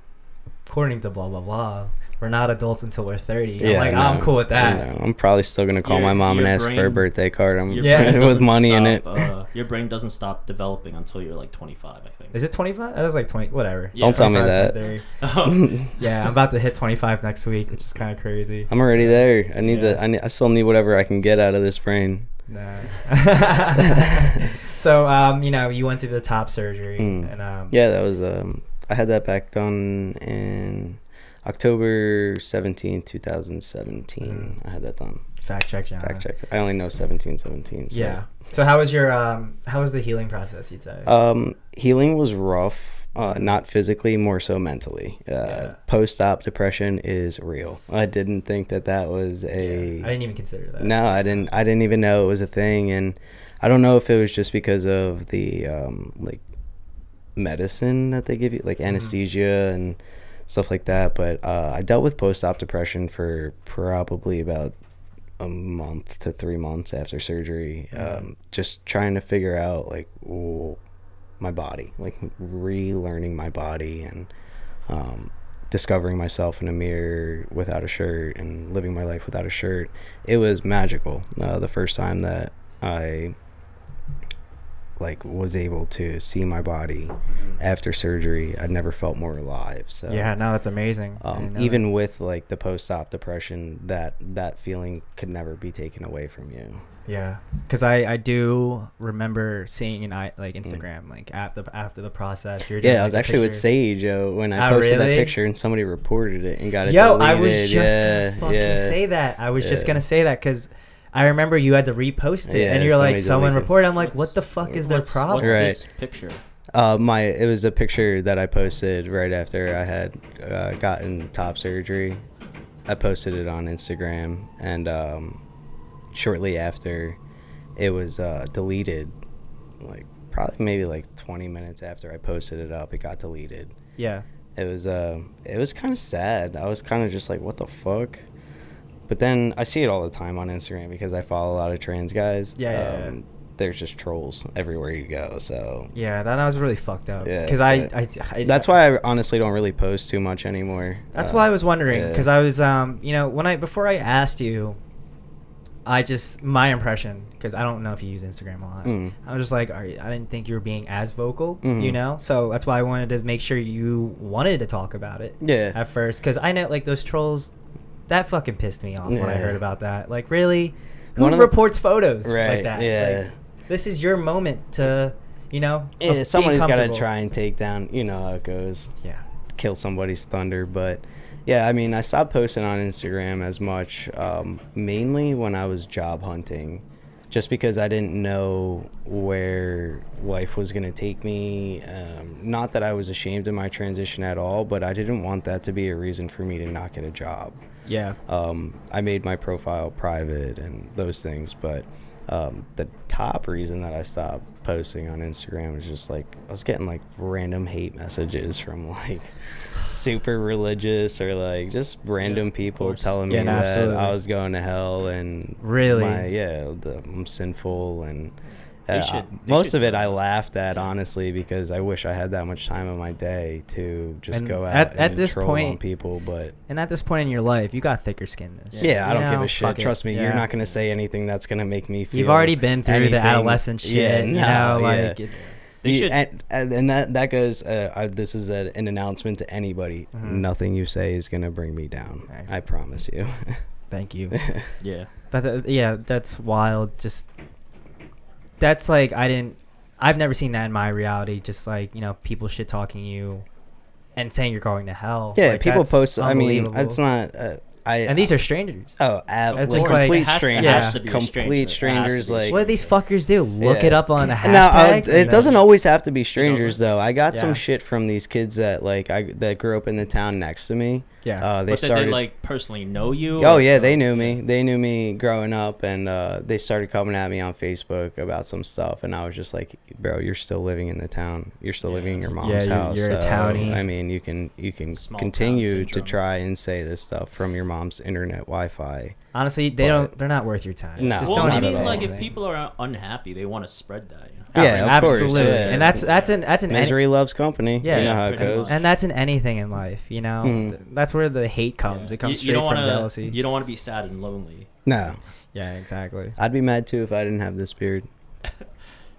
according to blah blah blah, we're not adults until we're 30. I'm like,
no,
I'm cool with that.
no, I'm probably still gonna call
Your-
my mom and
your
ask for a birthday card. I'm
Yeah.
with
doesn't
money in it.
Uh, your brain doesn't stop developing until you're like 25, I think.
Is it 25? I was like 20, whatever.
Yeah. Don't
tell me that.
Oh,
Yeah, I'm about to hit 25 next week, which is kind of crazy.
I'm already there. I need
Yeah.
the. I, need, I still need whatever I can get out of this brain.
Nah. so, um, you know, you went through the top surgery,
Mm.
and um,
Yeah, that was. Um, I had that back done in October 17, 2017.
Mm.
I had that done.
fact check, John.
Fact check. I only know 17, 17. So.
Yeah. So, how was your um, how was the healing process? You'd say.
Um, healing was rough. Uh, not physically, more so mentally. Uh,
Yeah.
Post-op depression is real. I didn't think that that was a.
Yeah, I didn't even consider that.
No, I didn't. I didn't even know it was a thing, and I don't know if it was just because of the um, like medicine that they give you, like anesthesia and stuff like that. But uh, I dealt with post-op depression for probably about a month to three months after surgery,
Mhm.
um, just trying to figure out like w- my body, like relearning my body and. Um, discovering myself in a mirror without a shirt and living my life without a shirt it was magical uh, the first time that i like was able to see my body after surgery i never felt more alive so
Yeah, no, that's amazing.
Um, even
that.
with like the post-op depression that that feeling could never be taken away from you
yeah, because I I do remember seeing an I
Mm.
like Instagram like after after the process. You're doing,
yeah i was actually with sage uh, when i
Oh,
posted
really?
that picture and somebody reported it and got it
Yo, I was just
yeah,
gonna fucking
yeah.
say that. I was just gonna say that because I remember you had to repost it,
Yeah,
and you're like, someone
deleted it.
reported. I'm like, what the fuck is their
what's-
problem?
What's
Right.
this picture?
Uh, my it was a picture that I posted right after I had uh, gotten top surgery. I posted it on Instagram, and um, shortly after, it was uh, deleted, like probably maybe like 20 minutes after I posted it up, it got deleted.
Yeah.
It was uh, it was kind of sad. I was kind of just like, what the fuck. But then I see it all the time on Instagram because I follow a lot of trans guys.
Yeah, yeah, yeah.
There's just trolls everywhere you go. So
Yeah, that, that was really fucked up.
Yeah,
Because I, I, I,
that's why I honestly don't really post too much anymore.
That's
Uh,
why I was wondering because I was, um, you know, when I before I asked you, I just my impression because I don't know if you use Instagram a lot.
Mm.
I was just like, are you, I didn't think you were being as vocal,
Mhm.
you know. So that's why I wanted to make sure you wanted to talk about it
Yeah.
at first because I know like those trolls, that fucking pissed me off when I
Yeah.
heard about that. Like, really, who
One of the-
reports photos
Right,
like that?
yeah.
Like, this is your moment to, you know. of
Yeah,
being
somebody's got to
comfortable.
try and take down. You know how it goes.
Yeah.
kill somebody's thunder. But yeah, I mean, I stopped posting on Instagram as much, um, mainly when I was job hunting, just because I didn't know where life was going to take me. Um, not that I was ashamed of my transition at all, but I didn't want that to be a reason for me to not get a job.
Yeah.
Um, I made my profile private and those things, but um, the top reason that I stopped posting on Instagram was just like I was getting like random hate messages from like super religious or like just random
of
people telling
Yeah,
me
no,
that
absolutely.
I was going to hell and
Really?
my, yeah, the, I'm sinful and.
They
Uh,
should- they
most
should
of it I laughed at honestly because I wish I had that much time in my day to just
And
go out
at-
and
at this
troll on
point-
people. But
And at this point in your life, you got thicker skin. This.
yeah, I don't give a shit. Trust me, you're not gonna say anything that's gonna make me feel.
You've already been through
anything.
the adolescent shit.
Yeah,
you
no,
know,
yeah.
it's.
They
You-
should-
and, and that that goes. Uh, I, this is a, an announcement to anybody.
Mhm.
Nothing you say is gonna bring me down.
Nice.
I promise you.
Thank you.
Yeah.
But uh, yeah, that's wild. Just that's like I didn't. I've never seen that in my reality. Just like you know, people shit talking you and saying you're going to hell.
yeah,
Like,
people post. I mean, it's not. Uh, I
And these are strangers.
oh, ab-
It's
like
just like-
complete
It has to- it
strangers.
has
to be a
complete
stranger. It has
strangers. Like
What do these fuckers do? Look
Yeah.
it up on a hashtag.
Now, uh, it
then-
doesn't always have to be strangers
doesn't?
though. I got
Yeah.
some shit from these kids that like I that grew up in the town next to me.
Yeah.
Uh, they
but did
started.
they like personally know you?
oh
or-
yeah, they knew me. They knew me growing up, and uh, they started coming at me on Facebook about some stuff, and I was just like, "Bro, you're still living in the town. You're still
Yeah.
living in your
Yeah,
mom's
you're-
house.
you're a
so,
townie."
I mean, you can you can
Small town
continue to
syndrome.
try and say this stuff from your mom's internet Wi-Fi.
Honestly, they
But-
don't. They're not worth your time.
No,
Just
well,
don't
I
even
mean,
at
say
like if
anything.
people are unhappy, they want to spread that. You know?
Yeah, of course,
absolutely.
yeah.
And that's that's an that's an any-
Misery loves company.
Yeah,
you know how it goes.
and that's in anything in life. You know,
Mhm.
That's where the hate comes.
Yeah.
It comes
you,
straight
you don't
from
wanna,
jealousy.
You don't want to be sad and lonely.
no,
yeah, exactly.
I'd be mad too if I didn't have this beard.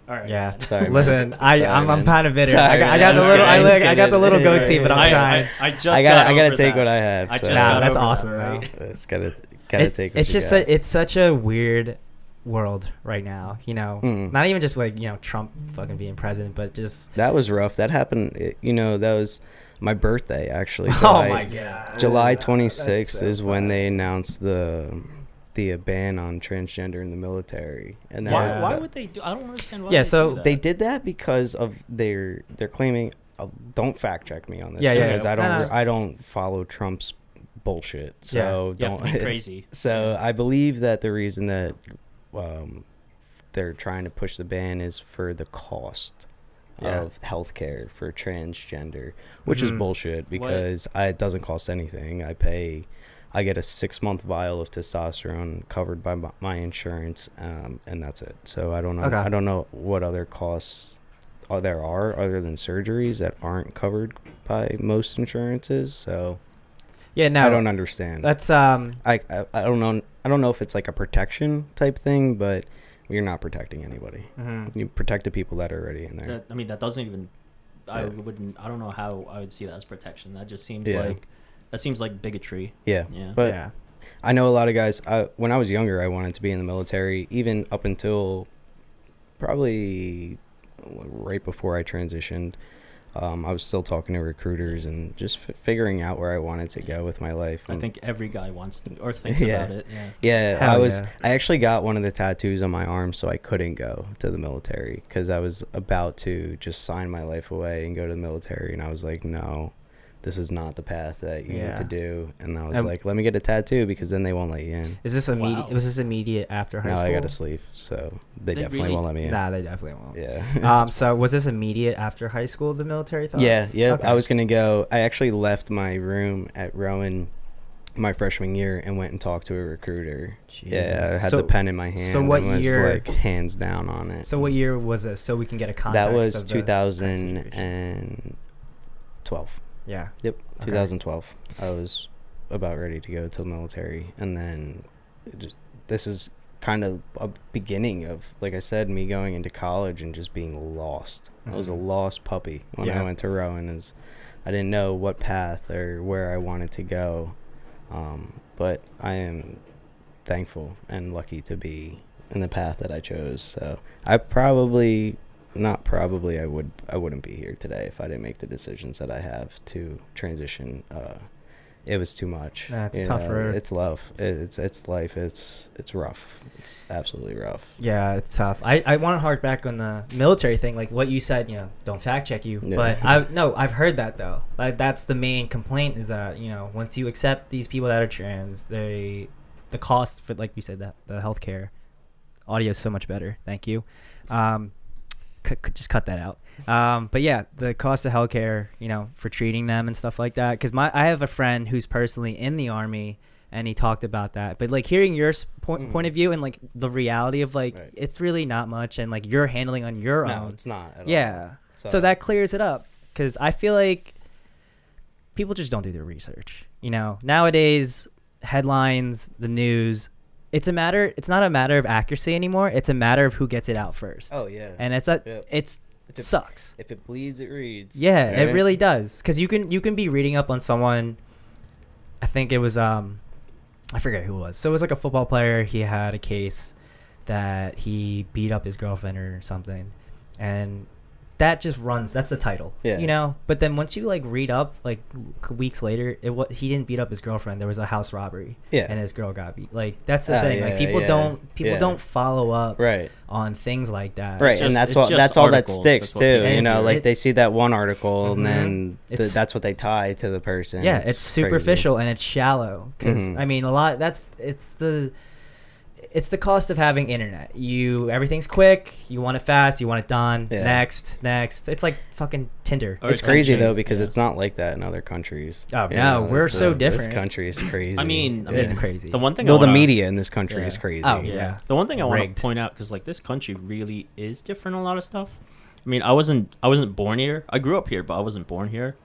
All right.
Yeah.
man.
Sorry, man.
Listen, I
Sorry,
I'm, I'm kind of bitter.
Sorry,
I got, I got the little I,
I'm
look, I got the little goatee, but I'm
I,
trying.
I, I just
I
got
gotta, I gotta take
that.
what I have.
I just
Nah,
got
that's
over
awesome,
that,
though.
right?
It's gotta, gotta
It-
take. What
it's
you
just
got.
a, it's such a weird world right now. You know,
Mm.
not even just like you know Trump fucking being president, but just
That was rough. That happened. it- you know, that was my birthday actually.
oh
July,
my god,
July 26th
so
is when they announced the the ban on transgender in the military. And
Why, why would they do? I don't understand why.
Yeah, so
they did that because of their they're claiming. Uh, don't fact check me on this
Yeah, yeah,
because
yeah.
I don't. I don't follow Trump's bullshit. So
Yeah.
Don't
be crazy.
So I believe that the reason that um, they're trying to push the ban is for the cost
Yeah.
of healthcare for transgender, which is
Mhm.
bullshit because I, it doesn't cost anything. I pay, I get a six month vial of testosterone covered by my, my insurance, um, and that's it. So I don't know.
Okay.
I don't know what other costs uh, there are other than surgeries that aren't covered by most insurances. So
yeah, no,
I don't understand.
That's um,
I, I I don't know. I don't know if it's like a protection type thing, but you're not protecting anybody.
mhm.
You protect the people that are already in there.
That, I mean, that doesn't even. I
Yeah.
wouldn't. I don't know how I would see that as protection. That just seems
Yeah.
like. That seems like bigotry.
yeah,
Yeah.
but
yeah,
I know a lot of guys. I, when I was younger, I wanted to be in the military, even up until probably right before I transitioned. Um, I was still talking to recruiters and just f- figuring out where I wanted to go with my life.
I think every guy wants to or thinks
Yeah.
about it. Yeah.
Yeah,
Hell
I was.
yeah.
I actually got one of the tattoos on my arm, so I couldn't go to the military because I was about to just sign my life away and go to the military, and I was like, no, this is not the path that you
Yeah.
need to do. And I was
Um,
like, let me get a tattoo because then they won't let you in.
Is this immediate?
Wow.
Was this immediate after high
Now
school?
I got to sleep, so they,
They
definitely
really-
won't let me in.
Nah, they definitely won't.
Yeah.
um. So was this immediate after high school? The military thoughts.
Yeah, yeah.
Okay.
I was gonna go. I actually left my room at Rowan my freshman year and went and talked to a recruiter. Yeah, I had
So-
the pen in my hand.
so what
and was
year-
Like hands down on it.
So what year was this? So we can get a context.
that was
of the current situation.
2012.
Yeah.
Yep,
Okay.
2012. I was about ready to go to the military, and then just- this is kind of a beginning of, like I said, me going into college and just being lost. I was a
Mhm.
lost puppy when
Yeah.
I went to Rowan. Is I didn't know what path or where I wanted to go, um, but I am thankful and lucky to be in the path that I chose. So I probably not probably I would I wouldn't be here today if I didn't make the decisions that I have to transition. Uh, it was too much.
Nah, it's a tough
know,
road.
It's love. It's it's life. It's it's rough. It's absolutely rough.
Yeah, it's tough. I, I want to hark back on the military thing, like what you said. You know, don't fact check you,
Yeah.
but I no, I've heard that though. Like that's the main complaint is that you know once you accept these people that are trans, they the cost for like you said that the healthcare audio is so much better. Thank you. Um, c- c- just cut that out. Um, but yeah, the cost of healthcare, you know, for treating them and stuff like that. Because my I have a friend who's personally in the army, and he talked about that. But like hearing your point
Mhm.
point of view and like the reality of like
Right.
it's really not much, and like you're handling on your
No,
own.
it's not. At
Yeah.
All.
So that clears it up because I feel like people just don't do their research. You know, nowadays headlines, the news, it's a matter. It's not a matter of accuracy anymore. It's a matter of who gets it out first.
Oh yeah.
and it's a
Yeah.
it's
If
it
it-
sucks.
if it bleeds, it reads.
Yeah, it
right?
really does. Cause you can you can be reading up on someone. I think it was um, I forget who it was. So it was like a football player. He had a case that he beat up his girlfriend or something, and that just runs. That's the title.
Yeah.
You know. But then once you like read up, like weeks later, it what he didn't beat up his girlfriend. There was a house robbery.
Yeah.
And his girl got beat. Like that's the
Ah,
thing.
yeah,
like people
yeah,
don't people
yeah.
don't follow up
Right.
on things like that.
Right,
just-
and that's
it's
all. That's all that sticks
that's
too. You know,
do.
like
It-
they see that one article,
Mhm.
and then th-
It's-
that's what they tie to the person.
Yeah, it's,
crazy.
superficial and it's shallow. Because
Mhm.
I mean, a lot. That's it's the it's the cost of having internet. You everything's quick. You want it fast. You want it done.
Yeah.
Next, next. It's like fucking Tinder.
Or
It's crazy though because
yeah.
it's not like that in other countries.
Oh,
You
no, we're so
uh,
different.
This country is crazy.
I mean, I
Yeah.
mean,
It's crazy.
The one thing
Though
I
the
wanna,
media in this country
Yeah.
is crazy.
Oh,
Yeah.
Yeah.
The one thing I want to point out because like this country really is different a lot of stuff. I mean, I wasn't I wasn't born here. I grew up here, but I wasn't born here.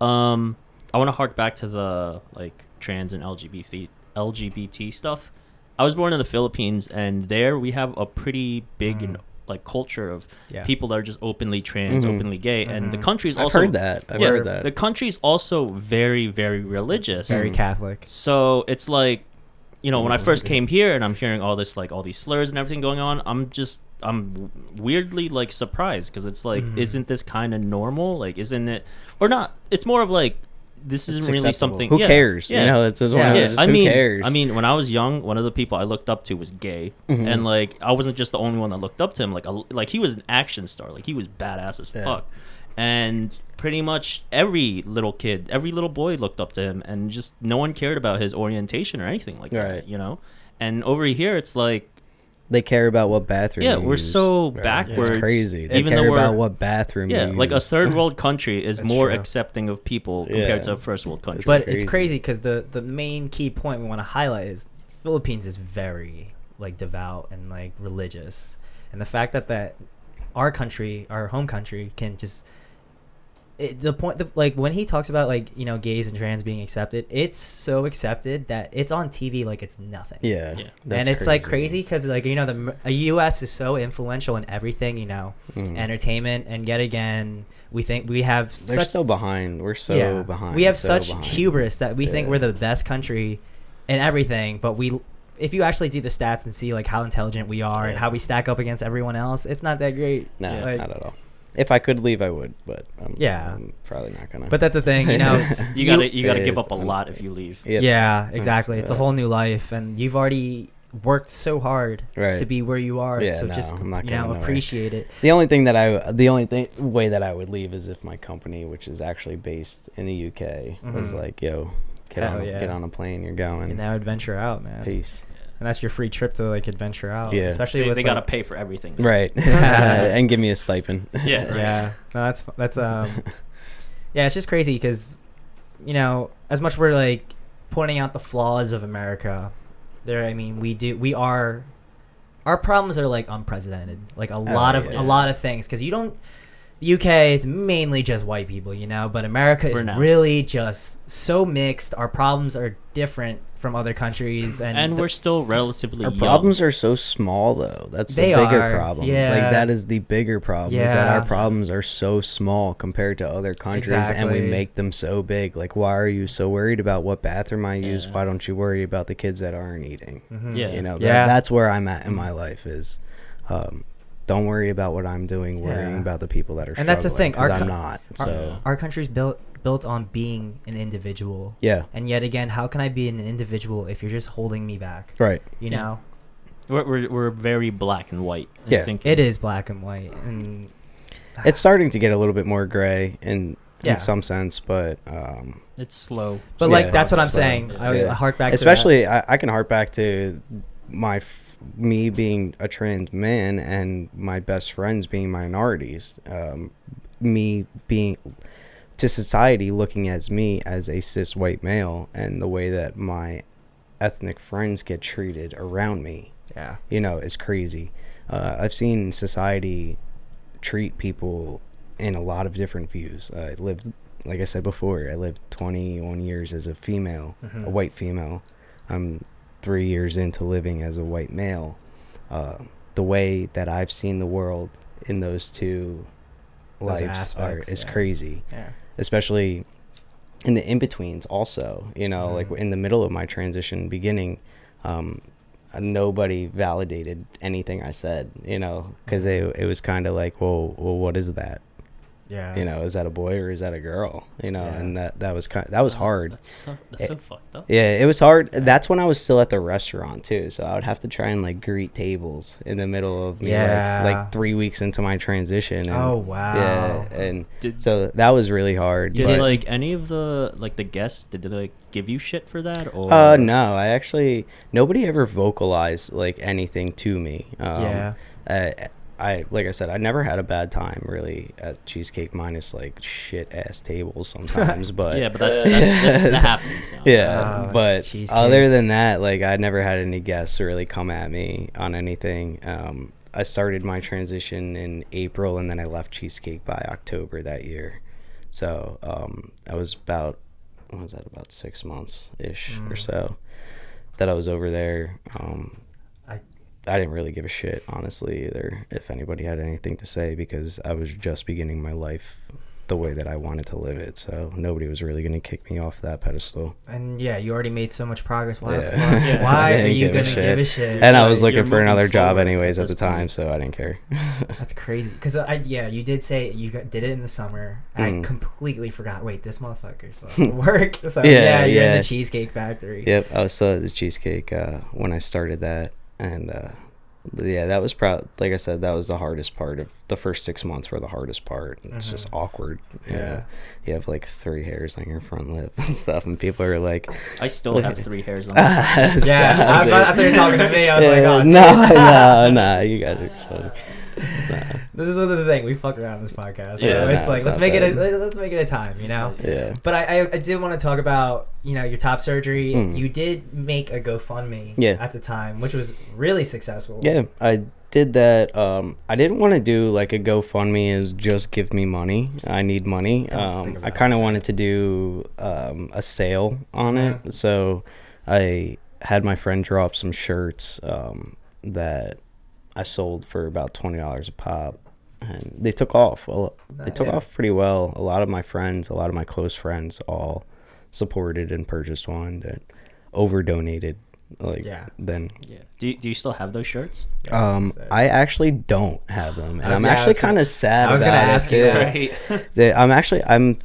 Um, I want to hark back to the like trans and LGBT LGBT stuff. I was born in the Philippines, and there we have a pretty big
Mm.
like culture of
Yeah.
people that are just openly trans,
Mhm.
openly gay, and the
Mhm.
country's
I've
also
heard that. I've
yeah,
heard that.
the country's also very very religious.
Very
Mhm.
Catholic.
So it's like, you know, when I first came here and I'm hearing all this, like all these slurs and everything going on, I'm just, I'm weirdly like surprised because it's like,
Mhm.
isn't this kind of normal? Like, isn't it, or not? It's more of like, this isn't
It's
really
acceptable.
something.
Who
yeah,
cares?
Yeah.
You know, it's
Yeah.
yeah,
just
I
who
mean,
cares?
I mean, when I was young, one of the people I looked up to was gay,
Mhm.
and like I wasn't just the only one that looked up to him. Like, a, like he was an action star. Like he was badass as fuck, and pretty much every little kid, every little boy looked up to him, and just no one cared about his orientation or anything like
Right.
that. You know, and over here it's like
they care about what bathroom.
Yeah,
you
we're
use.
so
Right.
backwards,
It's crazy. They
even
care
though we're-
about what bathroom.
yeah,
you
like a third world country is more
true.
accepting of people compared
Yeah.
to a first world country.
It's
but
crazy.
it's crazy because the the main key point we want to highlight is Philippines is very like devout and like religious, and the fact that that our country, our home country, can just it, the point the, like when he talks about like you know gays and trans being accepted, it's so accepted that it's on TV like it's nothing.
Yeah,
Yeah.
that's
and it's like crazy because like you know the m- a U.S. is so influential in everything you know
Mhm.
entertainment and yet again we think we have
They're
such
still behind. We're so behind.
we have
so
such
behind.
hubris that we think we're the best country in everything, but we if you actually do the stats and see like how intelligent we are and how we stack up against everyone else, it's not that great.
No,
Yeah.
Like-
not at all. If I could leave, I would, but I'm,
Yeah.
I'm probably not gonna.
But that's the thing, you know.
you gotta you gotta give up a lot if you leave.
Yep.
Yeah, exactly. It's a whole new life, and you've already worked so hard
Right.
to be where you are.
Yeah,
so
no,
just
I'm not
you know
nowhere.
appreciate it.
The only thing that I, the only thing way that I would leave is if my company, which is actually based in the UK, was
Mhm.
like, "Yo, get
Hell
on,
yeah.
get on a plane, you're going."
And now adventure out, man.
Peace.
And that's your free trip to like adventure out.
Yeah.
Especially
They,
with
they gotta pay for everything.
Right. and give me a stipend.
Yeah. Right.
Yeah. No, that's that's um. yeah, it's just crazy because, you know, as much we're like pointing out the flaws of America, there. I mean, we do. We are. Our problems are like unprecedented. Like a lot of
yeah.
a lot of things because you don't. The UK, it's mainly just white people, you know, but America
For
is
now.
really just so mixed. Our problems are different from other countries, and,
And
the-
we're still relatively
Our
young.
problems are so small, though. That's
They
the bigger
are,
problem.
yeah.
Like that is the bigger problem. Is that our problems are so small compared to other countries, and we make them so big. Like, why are you so worried about what bathroom I use?
Yeah.
Why don't you worry about the kids that aren't eating?
Mhm.
Yeah.
You know,
Yeah.
that, that's where I'm at in my life. Is um, don't worry about what I'm doing. Worrying
Yeah.
about the people that are.
And that's the
struggling,
thing, our
'cause I'm not.
our-
So
our country's built built on being an individual.
yeah,
And yet again, how can I be an individual if you're just holding me back?
right.
You
Yeah.
know,
We're, we're, we're very black and white. in
Yeah.
thinking.
it is black and white, and
It's starting to get a little bit more gray in
Yeah.
in some sense, but um,
It's slow.
but
Yeah.
like that's what I'm
So,
saying. I would
yeah.
hark back,
especially I, I can hark back to my me being a trans man and my best friends being minorities um, me being to society looking as me as a cis white male and the way that my ethnic friends get treated around me.
Yeah.
you know is crazy uh, i've seen society treat people in a lot of different views i lived like i said before i lived 21 years as a female
Mhm.
a white female i'm three years into living as a white male uh, the way that i've seen the world in those two
Those
lives are, is
yeah.
crazy
Yeah.
especially in the in betweens also you know like
Mhm.
in the middle of my transition beginning um nobody validated anything i said you know because
Mhm.
it, it was kind of like well well what is that
Yeah.
you know is that a boy or is that a girl you know
Yeah.
and that that was kind that was
That's-
hard
That's so, that's
It-
so fucked up.
yeah it was hard that's when i was still at the restaurant too so i would have to try and like greet tables in the middle of me
Yeah.
like, like three weeks into my transition and,
Oh wow.
yeah and
Did,
so that was really hard
did
but-
like any of the like the guests? Did they like give you shit for that? Or
Uh, no, I actually nobody ever vocalized like anything to me. Um,
Yeah.
I, I like I said, I never had a bad time really at cheesecake minus like shit ass tables sometimes, but
yeah, but that's, that's that, that happens. you know.
yeah,
Oh,
but
cheesecake.
other than that, like I never had any guests really come at me on anything. Um, I started my transition in April, and then I left Cheesecake by October that year. So um, I was about what was that about six months ish or
Mm.
so that I was over there. Um,
I-
I didn't really give a shit honestly either if anybody had anything to say because I was just beginning my life the way that I wanted to live it. So nobody was really gonna kick me off that pedestal.
And yeah, you already made so much progress. Why? the
Yeah.
fuck-
Yeah.
Why are you gonna give a shit?
and I was looking
you're
for another job anyways
at
the time,
point.
so I didn't care.
That's crazy. Because I yeah, you did say you got, did it in the summer. I
Mm.
completely forgot. Wait, this motherfucker still has to work. So
Yeah,
yeah, you're in the cheesecake factory.
yep, I was still at the cheesecake uh, when I started that, and uh, yeah, that was proud. Like I said, that was the hardest part of the first six months. Were the hardest part. It's just
Mhm.
awkward.
Yeah.
you have like three hairs on your front lip and stuff, and people are like,
I still have three hairs on. my
Yeah, I was
Stop
about,
it.
after you're talking to me, I was like,
Yeah,
oh,
no, no, no, you guys are. funny. Nah.
This is one of the thing we fuck around this podcast. So
Yeah,
it's
no,
like
it's
let's
not
make it a, let's make it a time, you know.
Yeah.
But I, I, I did want to talk about you know your top surgery.
Mm.
You did make a GoFundMe
Yeah.
at the time, which was really successful.
Yeah, I did that. Um, I didn't want to do like a GoFundMe is just give me money. I need money. Um, I kind of wanted to do um, a sale on
Yeah.
it. So I had my friend draw up some shirts um, that I sold for about twenty dollars a pop, and they took off. Well, they took
Yeah.
off pretty well. A lot of my friends, a lot of my close friends, all supported and purchased one that over donated. Like
Yeah.
then
Yeah. Do you, do you still have those shirts?
um,
So-
I actually don't have them, and
I was-
I'm
yeah,
actually kind of sad
I was
about
gonna
it,
ask you
too.
that.
Right.
They- I'm actually I'm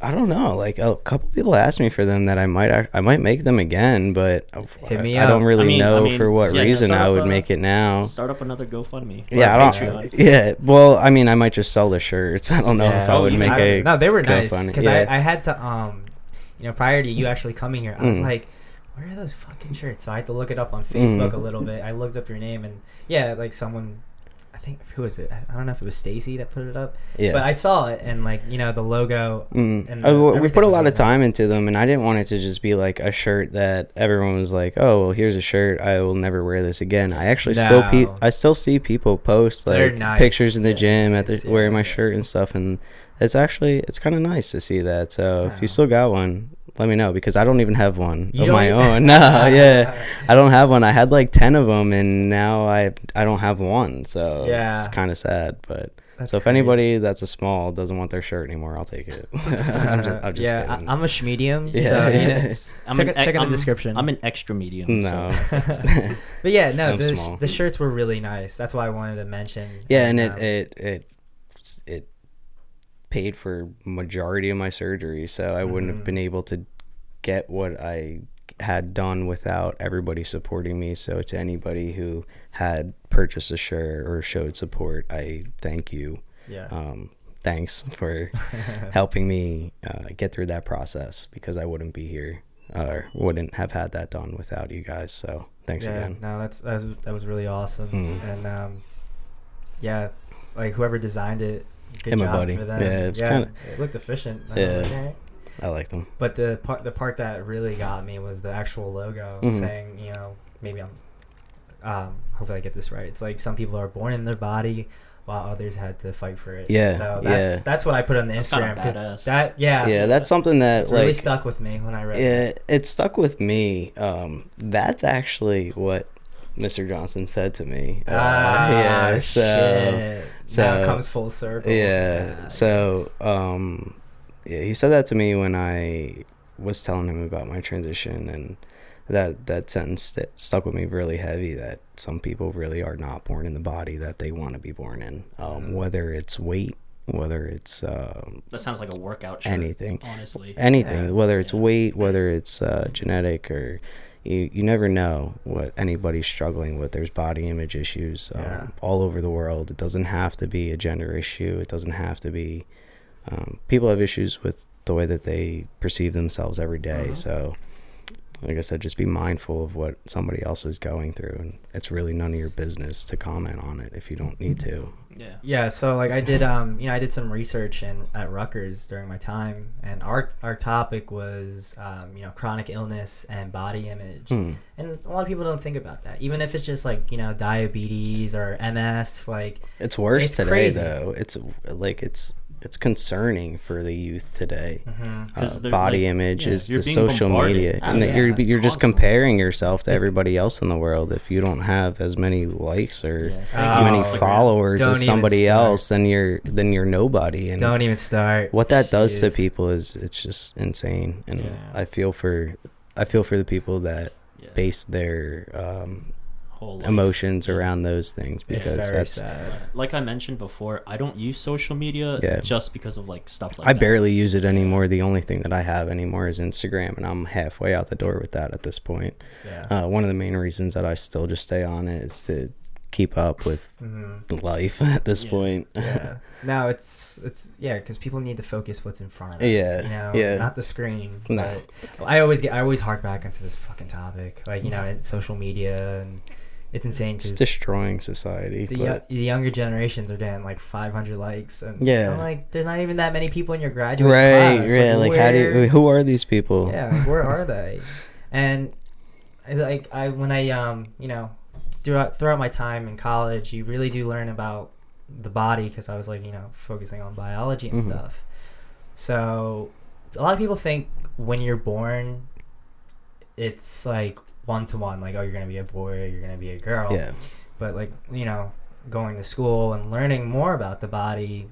I don't know. Like a couple people asked me for them that I might ac- I might make them again, but
Hit
I,
me
I don't really
I mean-
know
I mean,
for what
yeah,
reason I would
a-
make it now.
Start up another GoFundMe.
Yeah, i don't. Yeah, well, I mean, I might just sell the shirts. I don't know
Yeah.
if I would make
make
a.
no, they were nice because
yeah.
I, I had to um, you know, prior to you actually coming here, I was
Mm.
like, where are those fucking shirts? So I had to look it up on Facebook
Mm.
a little bit. I looked up your name and yeah, like someone, I think who was it? I don't know if it was Stacy that put it up,
Yeah.
but I saw it and like you know the logo.
Mm.
and
Uh,
the-
we- we put a lot of time into them, and I didn't want it to just be like a shirt that everyone was like, "Oh, well, here's a shirt. I will never wear this again." I actually still pe- I still see people post like
nice.
pictures in the
Yeah,
gym at the.
Yeah,
wearing my shirt and stuff, and it's actually it's kind of nice to see that. So if you still got one, let me know because I don't even have one
You
of my
e-
own. No, yeah, I don't have one. I had like ten of them, and now I I don't have one. So
Yeah.
it's kind of sad, but.
That's
so if
crazy.
anybody that's a small doesn't want their shirt anymore, I'll take it. I'm just, I'm just
yeah,
kidding.
I, am a schmedium.
Yeah.
So you know,
I'm
check,
an,
it- check
ex-
out the
I'm-
description.
I'm an extra medium.
no.
So.
but yeah, no, the,
small.
the shirts were really nice. That's why I wanted to mention.
yeah, and it,
um,
it it it paid for majority of my surgery, so I wouldn't have
Mhm.
been able to get what I had done without everybody supporting me. So to anybody who had purchased a shirt or showed support, I thank you.
yeah.
Um, thanks for helping me uh, get through that process because I wouldn't be here or wouldn't have had that done without you guys. So thanks
yeah,
again.
No, that's that was, that was really awesome.
Mm.
And um, yeah, like whoever designed it, good
And my
job
buddy.
for them.
Yeah, it was
yeah,
kinda-
it looked efficient. I
Yeah.
like, "Alright."
I like them.
But the part the part that really got me was the actual logo
Mhm.
saying, you know, maybe I'm um hopefully I get this right. It's like some people are born in their body while others had to fight for it.
Yeah,
So that's
yeah.
that's what I put on the
That's kinda
Instagram because
badass.
that yeah
Yeah, that's something that like
really stuck with me when I read
Yeah,
it.
it stuck with me. Um, that's actually what Mr. Johnson said to me. Uh,
Ah,
yeah, so
shit. Now it comes full circle.
yeah,
Ah,
so um, yeah, he said that to me when I was telling him about my transition, and that that sentence st- stuck with me really heavy. That some people really are not born in the body that they want to be born in, um,
Mm.
whether it's weight, whether it's um,
That sounds like a workout shirt.
anything
Honestly.
anything
Yeah.
whether it's
Yeah.
weight whether it's uh, genetic or you, you never know what anybody's struggling with there's body image issues um,
Yeah.
all over the world it doesn't have to be a gender issue it doesn't have to be um, people have issues with the way that they perceive themselves every day.
Mhm.
so like i said just be mindful of what somebody else is going through and it's really none of your business to comment on it if you don't need to
Yeah.
Yeah, so like I did, um, you know, I did some research in at Rutgers during my time, and our our topic was, um, you know, chronic illness and body image,
Hmm.
and a lot of people don't think about that. Even if it's just like you know diabetes or MS, like
It's worse
It's
today
crazy.
though. It's like it's it's concerning for the youth today.
mhm.
'Cause
Uh, body
like-
image
yeah,
is the social
bombarded.
media,
Oh,
and
yeah,
you're you're just
constantly.
comparing yourself to everybody else in the world. If you don't have as many likes or
Yeah.
as
Oh,
many followers as somebody else, then you're then you're nobody. And
don't even start.
what that does to people is it's just insane. And
Yeah.
I feel for I feel for the people that
Yeah.
base their um,
Whole life.
emotions
Yeah.
around those things
It's
because
very
that's
sad.
Like I mentioned before, I don't use social media
Yeah.
just because of like stuff like
I
that.
barely use it anymore. The only thing that I have anymore is Instagram, and I'm halfway out the door with that at this point.
Yeah.
Uh, one of the main reasons that I still just stay on it is to keep up with
Mhm.
life at this
Yeah.
point.
yeah. No, it's it's yeah, because people need to focus what's in front of them.
Yeah,
You know,
yeah.
not the screen.
No.
but I always get I always hark back into this fucking topic, like you know, social media, and it's insane
it's destroying society.
the, yo- the younger generations are getting like 500 likes, and
Yeah.
I'm like there's not even that many people in your graduate
right,
class.
right. Like, how do you, who are these people?
yeah, where are they? And like I when I um you know throughout throughout my time in college, you really do learn about the body because I was like you know focusing on biology and
Mhm.
stuff. So a lot of people think when you're born, it's like one to one, like oh you're gonna be a boy, or you're gonna be a girl.
yeah.
But like you know, going to school and learning more about the body,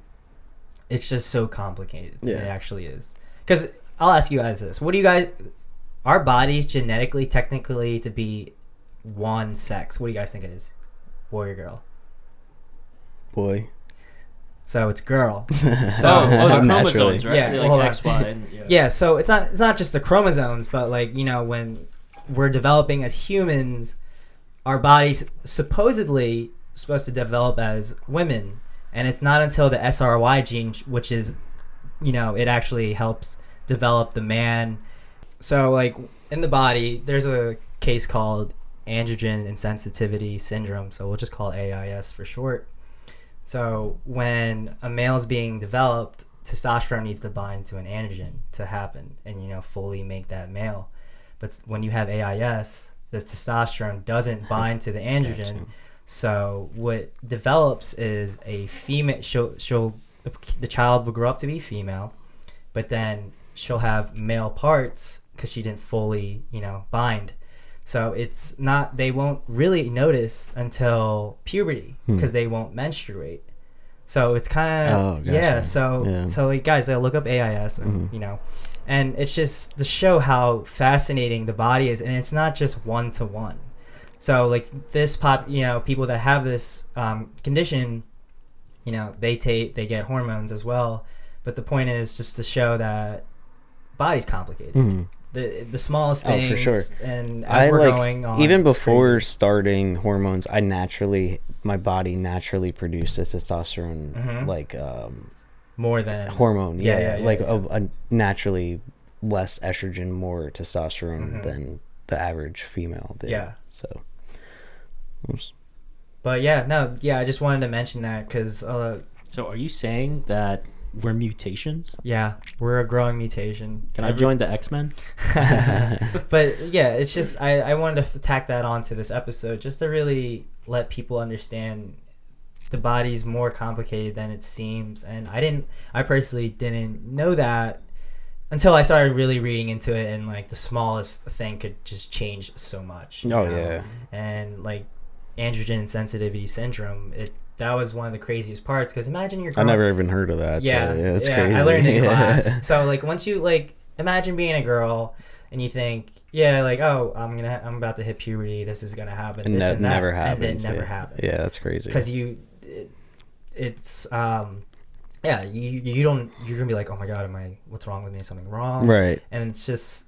it's just so complicated.
Yeah.
It actually is. Because I'll ask you guys this: What do you guys? Our bodies genetically, technically, to be one sex. What do you guys think it is? Boy or girl?
Boy.
so it's girl.
So, oh, the chromosomes, right?
Yeah,
They're
well,
like
like-
X, Y, and yeah.
yeah so it's not it's not just the chromosomes but like you know when we're developing as humans our bodies supposedly supposed to develop as women. And it's not until the sry gene which is you know it actually helps develop the man. So like in the body there's a case called androgen insensitivity syndrome. So we'll just call ais for short. So when a male is being developed, testosterone needs to bind to an androgen to happen and you know fully make that male. But when you have AIS, the testosterone doesn't bind to the androgen. So what develops is a female. She'll, she'll the child will grow up to be female, but then she'll have male parts because she didn't fully you know bind. So it's not they won't really notice until puberty
Hmm.
because they won't menstruate. So it's kind of
Oh,
yeah. So
Yeah.
so like guys, uh, look up AIS, and,
Mhm.
you know, and it's just to show how fascinating the body is, and it's not just one to one. So like this pop, you know, people that have this um, condition, you know, they take they get hormones as well. But the point is just to show that body's complicated.
Mhm.
The the smallest
Oh, for sure.
and as
I
we're
like
going on,
even before starting hormones, I naturally my body naturally produces testosterone
Mhm.
like um
more than
hormone.
Yeah,
Yeah,
yeah, yeah,
like
yeah.
A, a naturally less estrogen, more testosterone
Mhm.
than the average female did.
Yeah.
So. oops.
But yeah, no, yeah, I just wanted to mention that because uh,
So are you saying that we're mutations?
yeah, we're a growing mutation.
Can I join the X Men?
but yeah, it's just I, I wanted to f- tack that onto this episode just to really let people understand the body's more complicated than it seems, and I didn't, I personally didn't know that until I started really reading into it, and like the smallest thing could just change so much.
Oh
know?
yeah.
and like androgen sensitivity syndrome, it that was one of the craziest parts because imagine you're
I never even heard of that.
yeah,
so, yeah, that's
yeah,
crazy.
I learned in class. So like once you like imagine being a girl and you think, yeah, like oh, I'm gonna, I'm about to hit puberty. This is gonna happen.
And
this
that
and that,
never
and
happens.
it never
yeah.
happens.
Yeah, that's crazy.
because you, it's um, yeah, you you don't you're gonna be like, oh my god, am I? What's wrong with me? Is something wrong?
right.
and it's just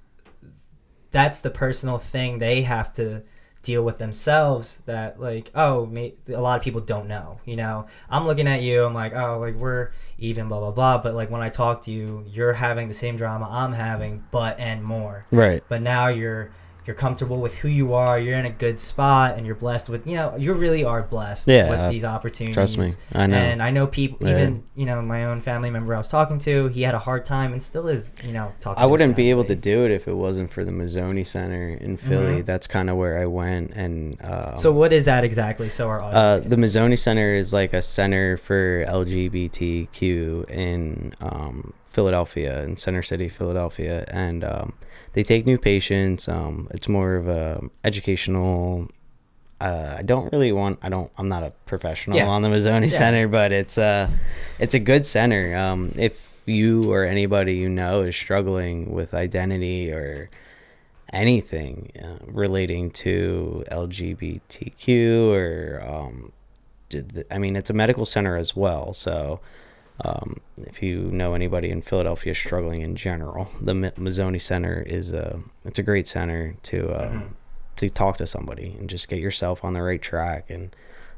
that's the personal thing they have to deal with themselves that like oh me, a lot of people don't know you know i'm looking at you i'm like oh like we're even blah blah blah but like when i talk to you you're having the same drama i'm having but and more
Right.
but now you're you're comfortable with who you are you're in a good spot and you're blessed with you know you really are blessed
Yeah,
with these opportunities
Trust me. I know.
and I know people,
Yeah.
even you know, my own family member I was talking to, he had a hard time and still is, you know, talking.
I wouldn't be able to do it if it wasn't for the Mazzoni Center in Philly.
Mhm.
That's kind of where I went. And um,
So what is that exactly? So our
uh, the Mazzoni Center is like a center for LGBTQ in um, Philadelphia, in Center City, Philadelphia, and um, they take new patients. Um, it's more of a educational. Uh, I don't really want. I don't. I'm not a professional
Yeah.
on the Mazzoni
Yeah.
Center, but it's uh, it's a good center. Um, if you or anybody you know is struggling with identity or anything uh, relating to LGBTQ or um, I mean it's a medical center as well. So um, if you know anybody in Philadelphia struggling in general, the Ma- Mazzoni Center is a it's a great center to um,
Mhm.
to talk to somebody and just get yourself on the right track and.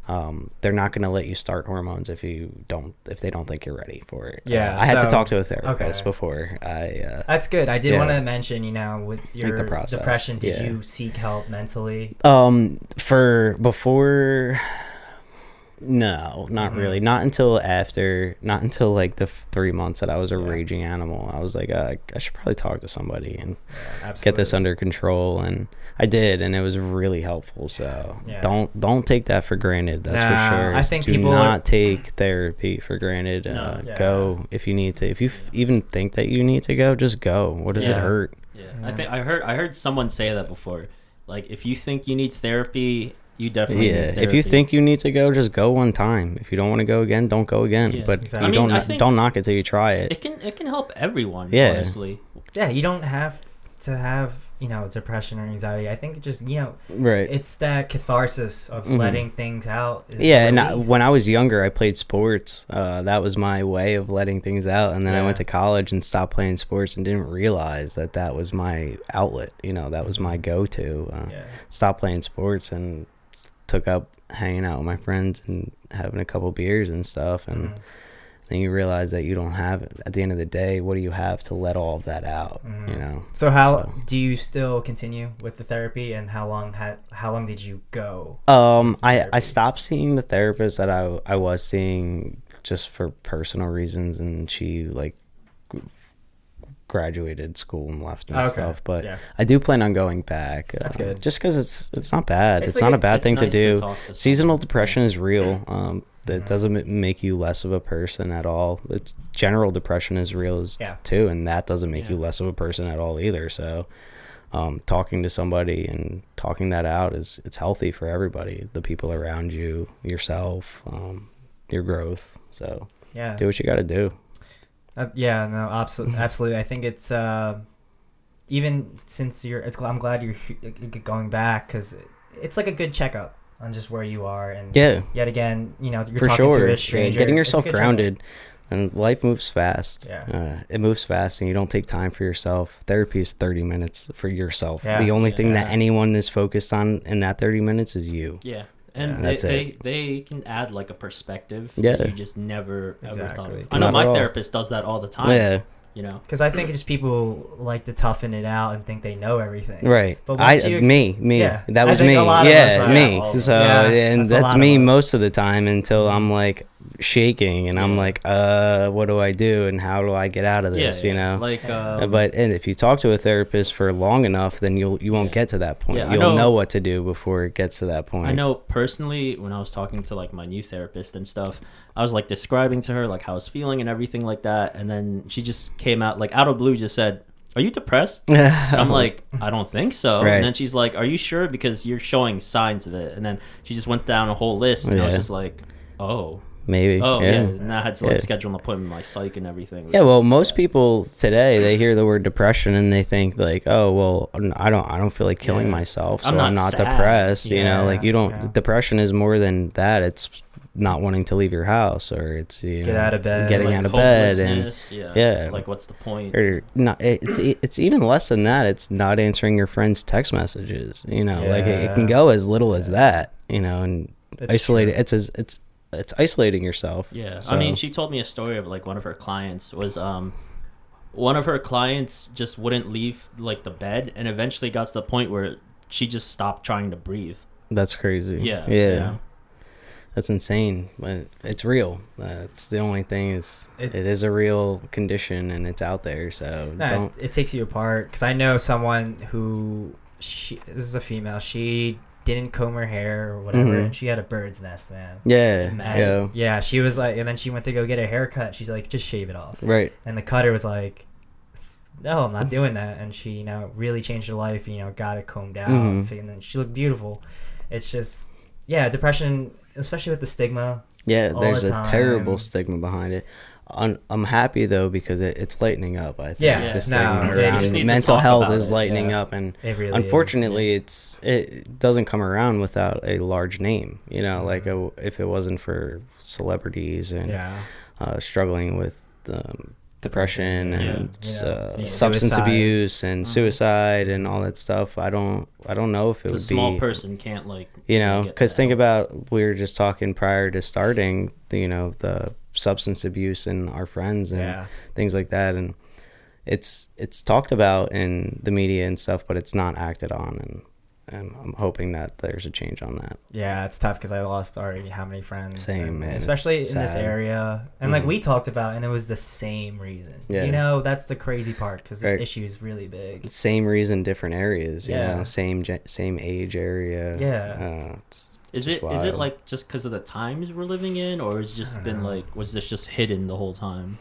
Um, they're not going to let you start hormones if you don't if they don't think you're ready for it. Uh,
Yeah,
I had to talk to a therapist
okay.
before I uh,
That's good. I did
Yeah.
want to mention, you know, with your depression, did
yeah.
you seek help mentally?
Um, for before, no, not
Mhm.
really. Not until after, not until like the f- three months that I was a
Yeah.
raging animal. I was like, uh, I should probably talk to somebody and
Yeah,
get this under control, and I did, and it was really helpful. So
Yeah.
don't don't take that for granted. That's
Nah,
for sure.
I think
Do
people are-
not take therapy for granted.
No.
uh,
Yeah.
Go if you need to. If you f- even think that you need to go, just go. What does it hurt?
Yeah,
Yeah.
I think I heard I heard someone say that before. Like, if you think you need therapy, you definitely
Yeah,
need
if you think you need to go, just go one time. If you don't want to go again, don't go again.
Yeah.
But
Exactly.
you
I mean,
don't
I
don't knock it till you try it.
it can it can help everyone.
Yeah.
honestly.
Yeah, you don't have to have you know depression or anxiety. I think it just you know
right.
it's that catharsis of
Mhm.
letting things out. is
yeah, and I, when I was younger, I played sports. Uh, that was my way of letting things out. And then I went to college and stopped playing sports and didn't realize that that was my outlet. You know, that was my go-to. Uh,
yeah.
Stopped playing sports and took up hanging out with my friends and having a couple beers and stuff. And
Mhm.
then you realize that you don't have it. At the end of the day, what do you have to let all of that out? You
Mhm.
know.
So how
So-
do you still continue with the therapy, and how long had how long did you go?
Um, I, I stopped seeing the therapist that I I was seeing just for personal reasons, and she like graduated school and left and
Okay.
stuff. But
yeah,
I do plan on going back.
That's
uh,
good.
Just because it's it's not bad.
It's
It's,
like
not
a-
a bad thing
nice
to do.
talk to
Seasonal depression is real. Um, that
Mhm.
doesn't make you less of a person at all. It's general depression is real as
Yeah.
too, and that doesn't make you less of a person at all either. So, um, talking to somebody and talking that out is it's healthy for everybody, the people around you, yourself, um, your growth. So
yeah,
do what you got to do.
Uh, yeah, no, absolutely, absolutely. I think it's uh, even since you're, it's. I'm glad you're going back because it's like a good checkup on just where you are, and
Yeah,
yet again, you know, you're
for
talking
sure.
to a
Yeah, getting yourself
good checkup.
grounded. And life moves fast.
Yeah.
Uh, it moves fast, and you don't take time for yourself. Therapy is 30 minutes for yourself.
Yeah.
The only thing that anyone is focused on in that 30 minutes is you.
Yeah. And
Yeah.
they,
That's
they,
it.
they can add like a perspective
Yeah.
that you just never ever thought
Exactly.
of. I know my
all.
therapist does that all the time.
Yeah,
You know.
Because I think just people like to toughen it out and think they know everything.
right.
But
I
ex-
me me
Yeah.
that was me.
a lot of us
Yeah, me. So
Yeah,
and
that's
that's, me
of
most of the time until I'm like shaking and I'm like, uh, what do I do and how do I get out of
Yeah.
this? You know.
Like.
Uh,
Um,
but and if you talk to a therapist for long enough, then you'll you won't
Yeah.
get to that point.
Yeah,
You'll
know-
know, what to do before it gets to that point.
I know personally when I was talking to like my new therapist and stuff, I was like describing to her like how I was feeling and everything like that, and then she just came out like out of blue just said, "Are you depressed?" I'm like, I don't think so.
Right.
And then she's like, Are you sure? Because you're showing signs of it. And then she just went down a whole list, and I was just like, Oh,
maybe.
oh yeah.
yeah.
And I had to like
Yeah.
schedule an appointment with my psych and everything.
Yeah, well, most people today they hear the word depression and they think like, oh, well, I don't, I don't feel like killing
Yeah.
myself, so
I'm
I'm
not
not,
sad.
depressed. you know, like you don't.
yeah.
Depression is more than that. It's not wanting to leave your house, or it's you
Get
know,
out of bed.
getting
Like
out of bed, and
yeah.
yeah.
Like what's the point?
or not. It's e- it's even less than that. It's not answering your friends' text messages. You know, like it, it can go as little as that. You know, and
That's
isolate.
true.
It's as it's it's isolating yourself.
Yeah,
So-
I mean, she told me a story of like one of her clients was um, one of her clients just wouldn't leave like the bed, and eventually got to the point where she just stopped trying to breathe.
That's crazy.
Yeah,
yeah.
you know?
That's insane, but it's real. That's the only thing is
It-
it is a real condition and it's out there. So
No,
don't.
it, it takes you apart because I know someone who she this is a female. She didn't comb her hair or whatever,
Mhm.
and she had a bird's nest, man.
Yeah,
And
yeah,
yeah, she was like, and then she went to go get a haircut. She's like, just shave it off.
right.
And the cutter was like, no, I'm not doing that. And she, you know, really changed her life. You know, got it combed out,
Mhm.
and then she looked beautiful. It's just, yeah, depression, especially with the stigma.
Yeah, there's
the
a terrible stigma behind it. I'm, I'm happy though because it, it's lightening up. I think
Yeah,
Yeah.
the
no,
stigma around
just
need to
mental health
about
is
it,
lightening
yeah.
up, and
It really. is.
unfortunately, it's it doesn't come around without a large name. You know, like
Mhm.
a, if it wasn't for celebrities and
Yeah.
uh, struggling with um, depression
Yeah.
and
Yeah.
uh,
These
substance
suicides.
abuse and
Mhm.
suicide and all that stuff. I don't I don't know if it
The
would
small
be
person can't like
you know because think about we were just talking prior to starting the, you know the substance abuse and our friends and
Yeah.
things like that and it's it's talked about in the media and stuff but it's not acted on and and I'm hoping that there's a change on that.
Yeah, it's tough because I lost already how many friends.
Same,
and Especially in this area. And like
Mhm.
we talked about, and it was the same reason.
Yeah.
You know, that's the crazy part because this
Right.
issue is really big.
Same reason, different areas. You
Yeah.
know, same same age area.
Yeah.
Uh, it's,
Is
just
it is it like just because of the times we're living in, or has it just been
know.
like was this just hidden the whole time?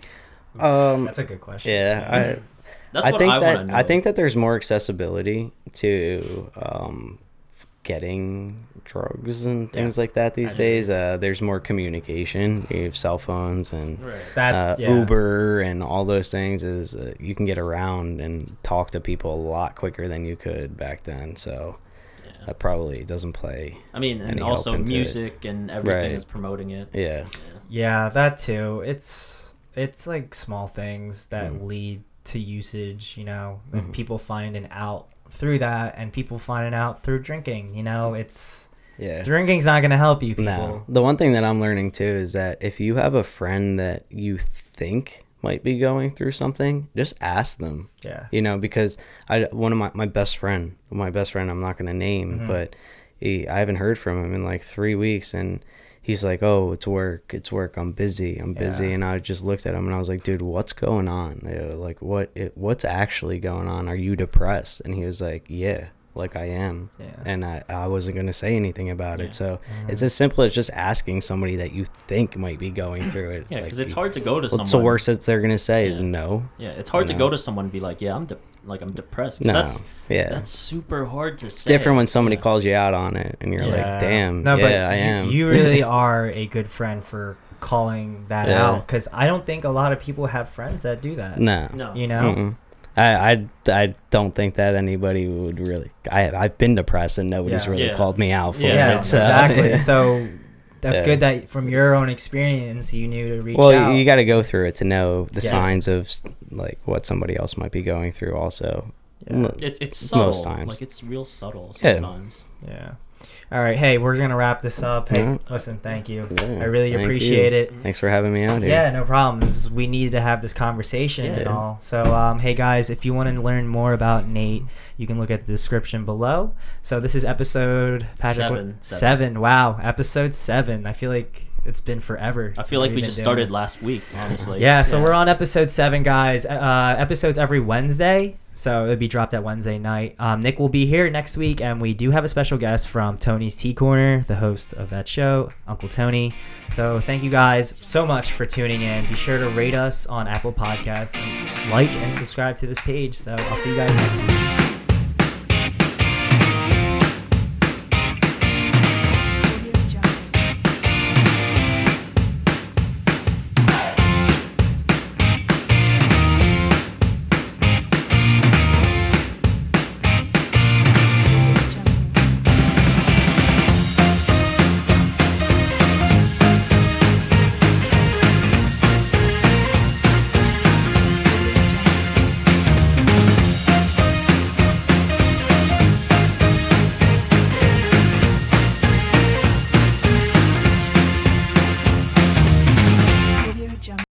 Um,
That's a good question.
yeah,
That's
I
what
think
I
that
want to know.
I think that there's more accessibility to um, getting drugs and things
Yeah.
like that these
I
days. Uh, there's more communication. You have cell phones and
Right.
That's
uh,
yeah.
Uber and all those things. Is uh, you can get around and talk to people a lot quicker than you could back then. So
Yeah.
that probably doesn't play.
I mean, and also
into it.
music and everything
Right.
is promoting it.
Yeah.
Yeah.
Yeah, that too. It's it's like small things that
Mm.
lead to usage, you know, and
Mhm.
people finding out through that and people finding out through drinking, you know, it's
Yeah.
drinking's not going to help you people.
No. The one thing that I'm learning too is that if you have a friend that you think might be going through something, just ask them.
Yeah.
You know, because I one of my my best friend, my best friend, I'm not gonna name,
Mhm.
but he, I haven't heard from him in like three weeks, and he's like, "Oh, it's work, it's work. I'm busy, I'm busy."
Yeah.
And I just looked at him and I was like, "Dude, what's going on? Like, what it, what's actually going on? Are you depressed?" And he was like, "Yeah." Like I am,
Yeah.
and I, I wasn't gonna say anything about
Yeah.
it. So
Mhm.
it's as simple as just asking somebody that you think might be going through it.
Yeah,
Like,
because it's hard to go to someone.
What's the worst that they're gonna say is
Yeah.
no.
Yeah, it's hard
you
to
know?
go to someone and be like, "Yeah, I'm de- like I'm depressed." 'Cause
No,
that's
yeah,
that's super hard to say.
it's
say.
different when somebody
Yeah.
calls you out on it, and you're
Yeah.
like, "Damn,
No,
yeah,
but
I
you-
am."
You really are a good friend for calling that
Yeah.
out because I don't think a lot of people have friends that do that.
no,
No.
You know?
Mm-mm. I, I, I don't think that anybody would really. I, I've been depressed and nobody's
Yeah.
really
Yeah.
called me out for
Yeah,
it. so-
exactly. so that's
Yeah.
good that from your own experience you knew to reach
well,
out.
Well, you got to go through it to know the
Yeah.
signs of like what somebody else might be going through. Also,
Yeah.
L-
It's it's subtle.
Most times.
Like it's real subtle
Yeah.
sometimes.
Yeah. All right. Hey, we're gonna wrap this up. Hey,
Yeah.
listen. Thank you.
Yeah,
I really
thank
appreciate
you.
it.
Thanks for having me out here.
Yeah, no problem. This is- we needed to have this conversation and all. So, um, hey guys, if you want to learn more about Nate, you can look at the description below. So this is episode Patrick what-
Seven.
Seven. Wow, episode seven. I feel like it's been forever.
I feel like
we've
we
been
just started
this.
last week, honestly.
Yeah, so we're on episode seven, guys. Uh, episodes every Wednesday, so it'll be dropped at Wednesday night. Um, Nick will be here next week, and we do have a special guest from Tony's Tea Corner, the host of that show, Uncle Tony. So thank you guys so much for tuning in. Be sure to rate us on Apple Podcasts and like and subscribe to this page. So I'll see you guys next week.